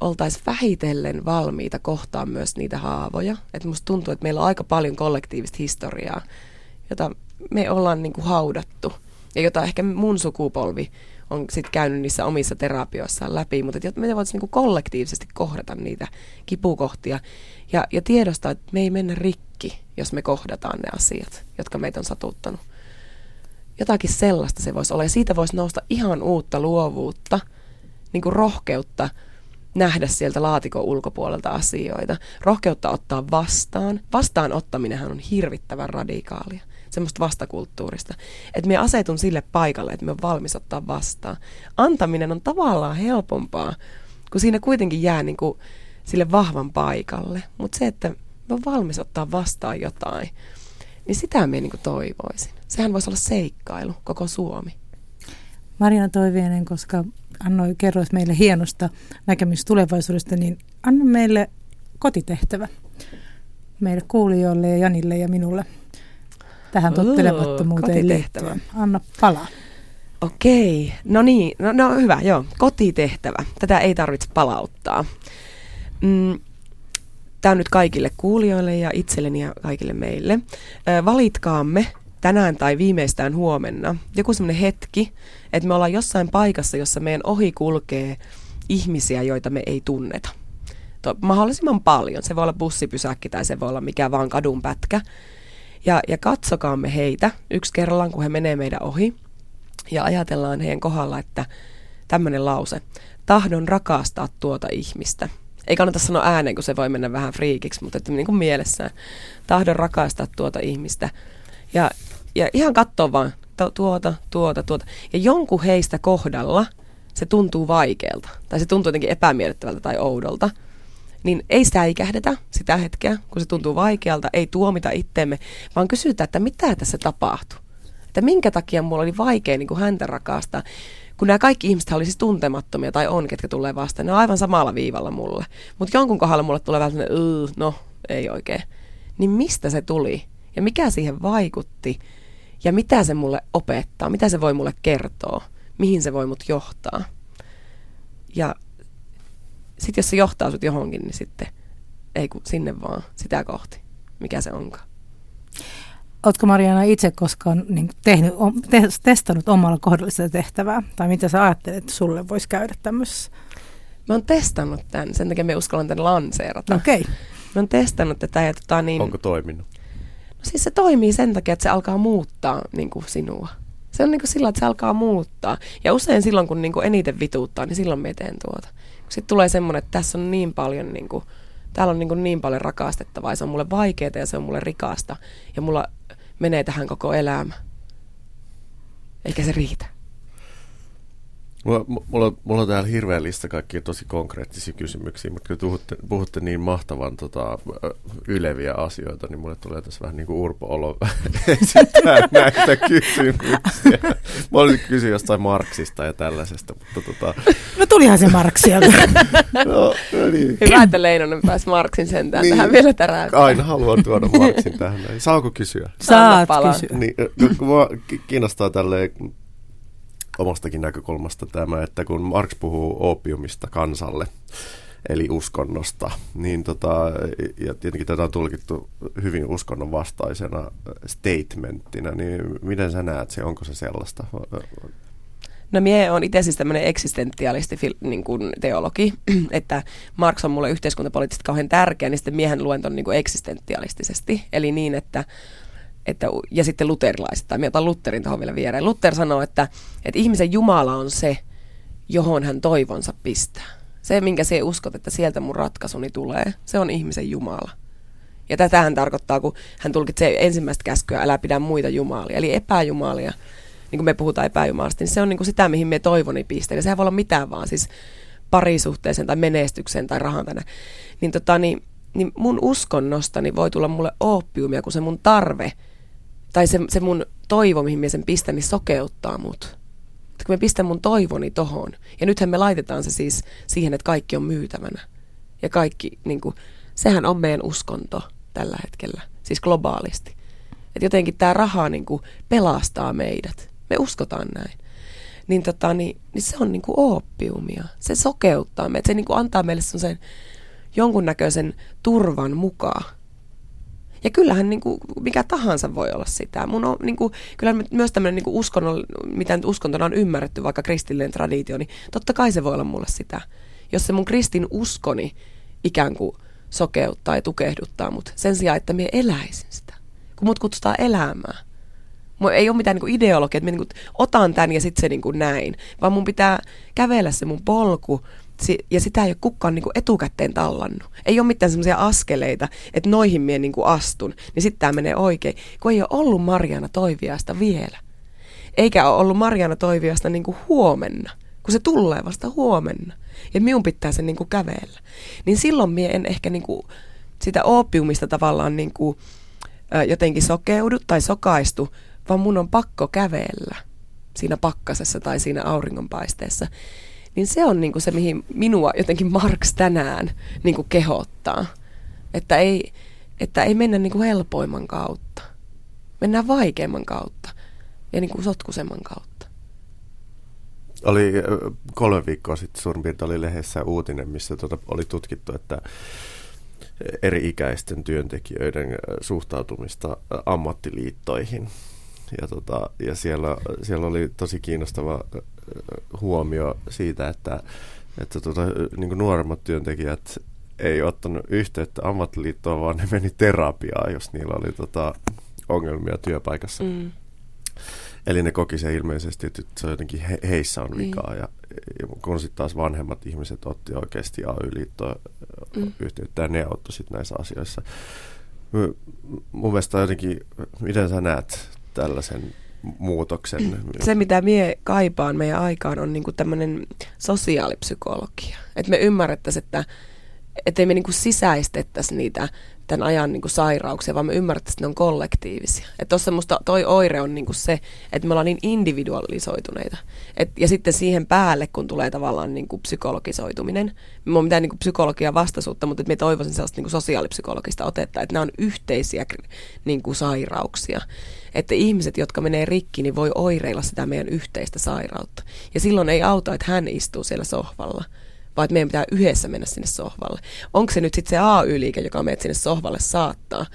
oltaisiin vähitellen valmiita kohtaa myös niitä haavoja. Että musta tuntuu, että meillä on aika paljon kollektiivista historiaa, jota me ollaan niin kuin haudattu ja jota ehkä mun sukupolvi on sitten käynyt niissä omissa terapioissaan läpi, mutta että me voitaisiin niin kollektiivisesti kohdata niitä kipukohtia ja, ja tiedostaa, että me ei mennä rikki, jos me kohdataan ne asiat, jotka meitä on satuttanut. Jotakin sellaista se voisi olla ja siitä voisi nousta ihan uutta luovuutta, niin kuin rohkeutta – nähdä sieltä laatikon ulkopuolelta asioita, rohkeutta ottaa vastaan. Vastaanottaminenhan on hirvittävän radikaalia, semmoista vastakulttuurista. Että me asetun sille paikalle, että me on valmis ottaa vastaan. Antaminen on tavallaan helpompaa, kun siinä kuitenkin jää niin kuin sille vahvan paikalle. Mutta se, että me on valmis ottaa vastaan jotain, niin sitä me niin toivoisin. Sehän voisi olla seikkailu, koko Suomi. Marina Toivienen, koska annoi, kerroit meille hienosta näkemystä tulevaisuudesta, niin anna meille kotitehtävä meille kuulijoille ja Janille ja minulle tähän tottelemattomuuteen liittyen. Anna palaa. Okei, no niin, no, no hyvä, joo, kotitehtävä. Tätä ei tarvitse palauttaa. Mm, Tämä on nyt kaikille kuulijoille ja itselleni ja kaikille meille. Valitkaamme tänään tai viimeistään huomenna joku semmoinen hetki, että me ollaan jossain paikassa, jossa meidän ohi kulkee ihmisiä, joita me ei tunneta. To, mahdollisimman paljon. Se voi olla bussipysäkki tai se voi olla mikä vaan kadun pätkä. Ja, ja katsokaamme heitä yksi kerrallaan, kun he menee meidän ohi. Ja ajatellaan heidän kohdalla, että tämmöinen lause. Tahdon rakastaa tuota ihmistä. Ei kannata sanoa ääneen, kun se voi mennä vähän friikiksi, mutta että niin kuin mielessään. Tahdon rakastaa tuota ihmistä. Ja, ja ihan katsoa vaan tuota, tuota, tuota. Ja jonkun heistä kohdalla se tuntuu vaikealta, tai se tuntuu jotenkin epämiellyttävältä tai oudolta, niin ei säikähdetä sitä hetkeä, kun se tuntuu vaikealta, ei tuomita itteemme, vaan kysytään, että mitä tässä tapahtuu. Että minkä takia mulla oli vaikea niin kuin häntä rakastaa, kun nämä kaikki ihmiset oli siis tuntemattomia tai on, ketkä tulee vastaan. Ne on aivan samalla viivalla mulle. Mutta jonkun kohdalla mulle tulee vähän no ei oikein. Niin mistä se tuli? Ja mikä siihen vaikutti? ja mitä se mulle opettaa, mitä se voi mulle kertoa, mihin se voi mut johtaa. Ja sitten jos se johtaa sut johonkin, niin sitten ei kun sinne vaan sitä kohti, mikä se onkaan. Oletko Mariana itse koskaan niin, tehnyt, te, testannut omalla kohdalla sitä tehtävää? Tai mitä sä ajattelet, että sulle voisi käydä tämmöisessä? Mä oon testannut tämän, sen takia me uskallan tämän lanseerata. Okei. Okay. Mä oon testannut tätä ja tota niin... Onko toiminut? No siis se toimii sen takia, että se alkaa muuttaa niin kuin sinua. Se on niin kuin sillä, että se alkaa muuttaa. Ja usein silloin, kun niin kuin eniten vituuttaa, niin silloin me teen tuota. Sitten tulee semmoinen, että tässä on niin paljon, niin kuin, täällä on niin, kuin niin paljon rakastettavaa ja se on mulle vaikeaa ja se on mulle rikasta. Ja mulla menee tähän koko elämä. Eikä se riitä. Mulla, mulla, mulla on täällä hirveä lista kaikkia tosi konkreettisia kysymyksiä, mutta kun puhutte, puhutte niin mahtavan tota, yleviä asioita, niin mulle tulee tässä vähän niin kuin urpo-olo esittää näitä kysymyksiä. Mä olisin kysyä jostain Marksista ja tällaisesta, mutta tota... No tulihan se Marks no, no niin. Hyvä, että Leinonen pääsi Marksin sentään niin. tähän vielä täräyttää. Aina haluan tuoda Marksin tähän. Saako kysyä? Saat kysyä. Niin, kun mua kiinnostaa tälleen omastakin näkökulmasta tämä, että kun Marx puhuu opiumista kansalle, eli uskonnosta, niin tota, ja tietenkin tätä on tulkittu hyvin uskonnon vastaisena statementtina, niin miten sä näet se, onko se sellaista? No mie on itse siis tämmöinen eksistentialisti niin kuin teologi, että Marx on mulle yhteiskuntapoliittisesti kauhean tärkeä, niin sitten miehen luen ton niin kuin eksistentialistisesti. Eli niin, että, että ja sitten luterilaiset, tai otan Lutherin tuohon vielä viereen. Luther sanoo, että, että ihmisen Jumala on se, johon hän toivonsa pistää. Se, minkä se uskot, että sieltä mun ratkaisuni tulee, se on ihmisen Jumala. Ja tätä hän tarkoittaa, kun hän tulkitsee ensimmäistä käskyä, älä pidä muita jumalia, eli epäjumalia. Niin kuin me puhutaan epäjumalasta, niin se on niin kuin sitä, mihin me toivoni pistää. Sehän voi olla mitään vaan, siis parisuhteeseen tai menestykseen tai rahan tänä. Niin, tota, niin, niin mun uskonnostani voi tulla mulle oppiumia, kun se mun tarve tai se, se mun toivo, mihin mä sen pistän, niin sokeuttaa mut. Että kun mä pistän mun toivoni tohon, ja nythän me laitetaan se siis siihen, että kaikki on myytävänä. Ja kaikki, niin kuin, sehän on meidän uskonto tällä hetkellä, siis globaalisti. Että jotenkin tämä raha niin kuin pelastaa meidät. Me uskotaan näin. Niin, tota, niin, niin se on niin kuin oppiumia. Se sokeuttaa meitä. Se niin kuin antaa meille sen jonkunnäköisen turvan mukaan. Ja kyllähän niin kuin, mikä tahansa voi olla sitä. Mun on, niin kuin, kyllä myös tämmöinen niin uskonnon, mitä nyt uskontona on ymmärretty, vaikka kristillinen traditio, niin totta kai se voi olla mulle sitä. Jos se mun kristin uskoni ikään kuin sokeuttaa ja tukehduttaa mut sen sijaan, että me eläisin sitä. Kun mut kutsutaan elämään. Mun ei ole mitään niin ideologiaa, että mä niin otan tämän ja sitten se niin näin, vaan mun pitää kävellä se mun polku ja sitä ei ole kukaan niin etukäteen tallannut. Ei ole mitään semmoisia askeleita, että noihin mie niin astun, niin sitten tämä menee oikein, kun ei ole ollut Marjana Toiviasta vielä. Eikä ole ollut Marjana Toiviasta niin huomenna, kun se tulee vasta huomenna. Ja minun pitää sen niin kävellä. Niin silloin mie en ehkä niin sitä opiumista tavallaan niin kuin, jotenkin sokeudu tai sokaistu, vaan mun on pakko kävellä siinä pakkasessa tai siinä auringonpaisteessa niin se on niin kuin se, mihin minua jotenkin Marx tänään niin kuin kehottaa. Että ei, että ei mennä niin kuin helpoimman kautta. Mennään vaikeimman kautta ja niin kuin sotkusemman kautta. Oli kolme viikkoa sitten suurin oli lehdessä uutinen, missä tuota oli tutkittu, että eri-ikäisten työntekijöiden suhtautumista ammattiliittoihin. Ja, tota, ja siellä, siellä oli tosi kiinnostava huomio siitä, että, että tota, niin nuoremmat työntekijät ei ottanut yhteyttä ammattiliittoon, vaan ne meni terapiaan, jos niillä oli tota, ongelmia työpaikassa. Mm. Eli ne koki se ilmeisesti, että se on jotenkin he, heissä on vikaa. Mm. Ja, ja kun sitten taas vanhemmat ihmiset otti oikeasti AY-liittoon mm. yhteyttä ja ne auttoi sitten näissä asioissa. Mun mielestä jotenkin, miten sä näet tällaisen muutoksen. Se, mitä mie kaipaan meidän aikaan, on niinku tämmöinen sosiaalipsykologia. Että me ymmärrettäisiin, että ei me niinku sisäistettäisi niitä tämän ajan niin kuin sairauksia, vaan me ymmärrämme, että ne on kollektiivisia. Että tuossa musta toi oire on niin kuin se, että me ollaan niin individualisoituneita. Et, ja sitten siihen päälle, kun tulee tavallaan niin kuin psykologisoituminen, me on mitään niin kuin psykologia vastaisuutta, mutta me toivoisin sellaista niin kuin sosiaalipsykologista otetta, että nämä on yhteisiä niin kuin sairauksia. Että ihmiset, jotka menee rikki, niin voi oireilla sitä meidän yhteistä sairautta. Ja silloin ei auta, että hän istuu siellä sohvalla, vaan että meidän pitää yhdessä mennä sinne sohvalle. Onko se nyt sitten se AY-liike, joka meidät sinne sohvalle saattaa?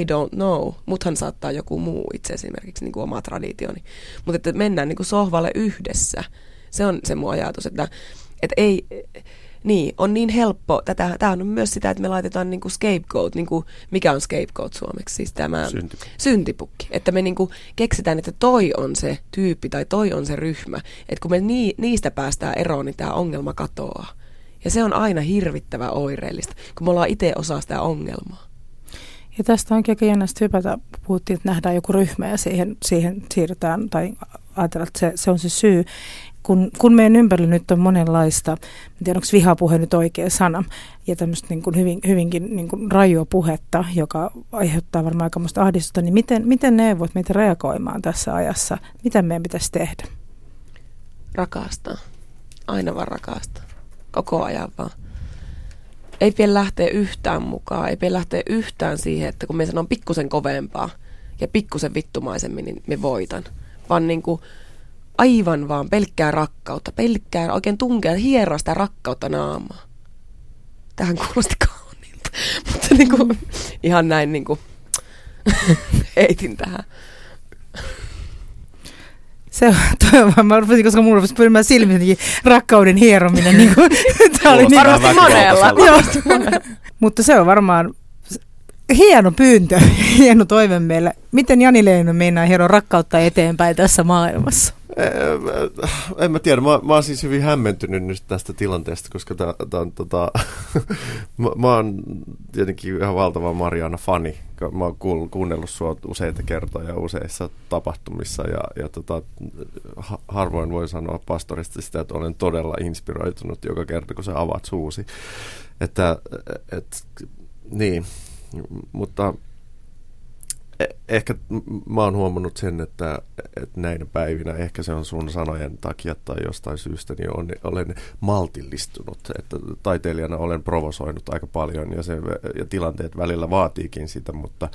I don't know. Muthan saattaa joku muu itse esimerkiksi niin kuin oma traditioni. Mutta että mennään niin kuin sohvalle yhdessä. Se on se mun ajatus, että, että ei... Niin, on niin helppo. Tätä, tämä on myös sitä, että me laitetaan niin kuin scapegoat, niin kuin, mikä on scapegoat suomeksi, siis tämä syntipukki. syntipukki. Että me niin kuin keksitään, että toi on se tyyppi tai toi on se ryhmä. Että kun me nii, niistä päästään eroon, niin tämä ongelma katoaa. Ja se on aina hirvittävä oireellista, kun me ollaan itse osa sitä ongelmaa. Ja tästä onkin aika jännästi hypätä. Puhuttiin, että nähdään joku ryhmä ja siihen, siihen siirrytään tai ajatellaan, että se, se on se syy. Kun, kun meidän ympärillä nyt on monenlaista, en tiedä onko vihapuhe nyt oikea sana, ja tämmöistä niin kuin hyvin, hyvinkin niin kuin rajua puhetta, joka aiheuttaa varmaan aikamoista ahdistusta, niin miten, miten neuvot meitä reagoimaan tässä ajassa? Mitä meidän pitäisi tehdä? Rakastaa. Aina vaan rakastaa koko ajan vaan. Ei vielä lähteä yhtään mukaan, ei vielä lähteä yhtään siihen, että kun me sanon pikkusen kovempaa ja pikkusen vittumaisemmin, niin me voitan. Vaan niin kuin aivan vaan pelkkää rakkautta, pelkkää oikein tunkea, hieroa sitä rakkautta naamaa. Tähän kuulosti kauniilta, mutta niin kuin, ihan näin niin kuin heitin tähän. Se on, mä rupesin, koska mun rupesi pyrimään silmiin rakkauden hierominen. Niin kuin, tämä oli niin, varmasti monella. Joo. Mutta se on varmaan hieno pyyntö, hieno toive meille. Miten Jani Leino meinaa hieron rakkautta eteenpäin tässä maailmassa? En mä tiedä, mä, mä oon siis hyvin hämmentynyt nyt tästä tilanteesta, koska tää, tää on, tota, mä, mä oon tietenkin ihan valtava Mariana fani. Mä oon kuunnellut sua useita kertoja useissa tapahtumissa ja, ja tota, harvoin voi sanoa pastorista sitä, että olen todella inspiroitunut joka kerta, kun sä avaat suusi. Että, et, niin, mutta ehkä mä oon huomannut sen, että, että näinä päivinä, ehkä se on sun sanojen takia tai jostain syystä, niin on, olen maltillistunut. Että taiteilijana olen provosoinut aika paljon ja, se, ja tilanteet välillä vaatiikin sitä, mutta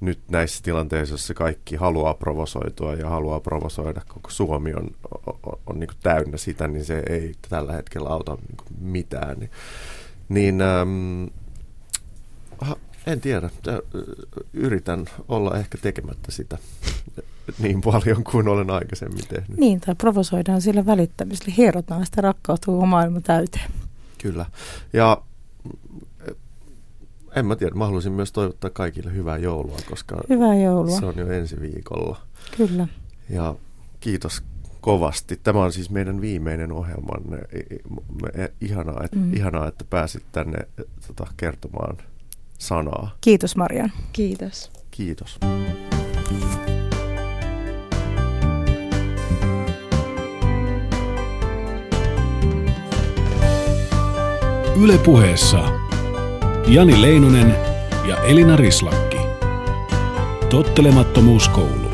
nyt näissä tilanteissa, joissa kaikki haluaa provosoitua ja haluaa provosoida, koko Suomi on, on, on, niin täynnä sitä, niin se ei tällä hetkellä auta niin mitään. Niin ähm, en tiedä. Yritän olla ehkä tekemättä sitä niin paljon kuin olen aikaisemmin tehnyt. Niin, tai provosoidaan sillä välittämisellä. Hierotaan sitä rakkautta koko maailma täyteen. Kyllä. Ja en mä tiedä, mä haluaisin myös toivottaa kaikille hyvää joulua, koska hyvää joulua. se on jo ensi viikolla. Kyllä. Ja kiitos kovasti. Tämä on siis meidän viimeinen ohjelma. Ihanaa, että, mm. ihanaa, että pääsit tänne tota, kertomaan sanaa. Kiitos Marian. Kiitos. Kiitos. Ylepuheessa Jani Leinonen ja Elina Rislakki. Tottelemattomuuskoulu.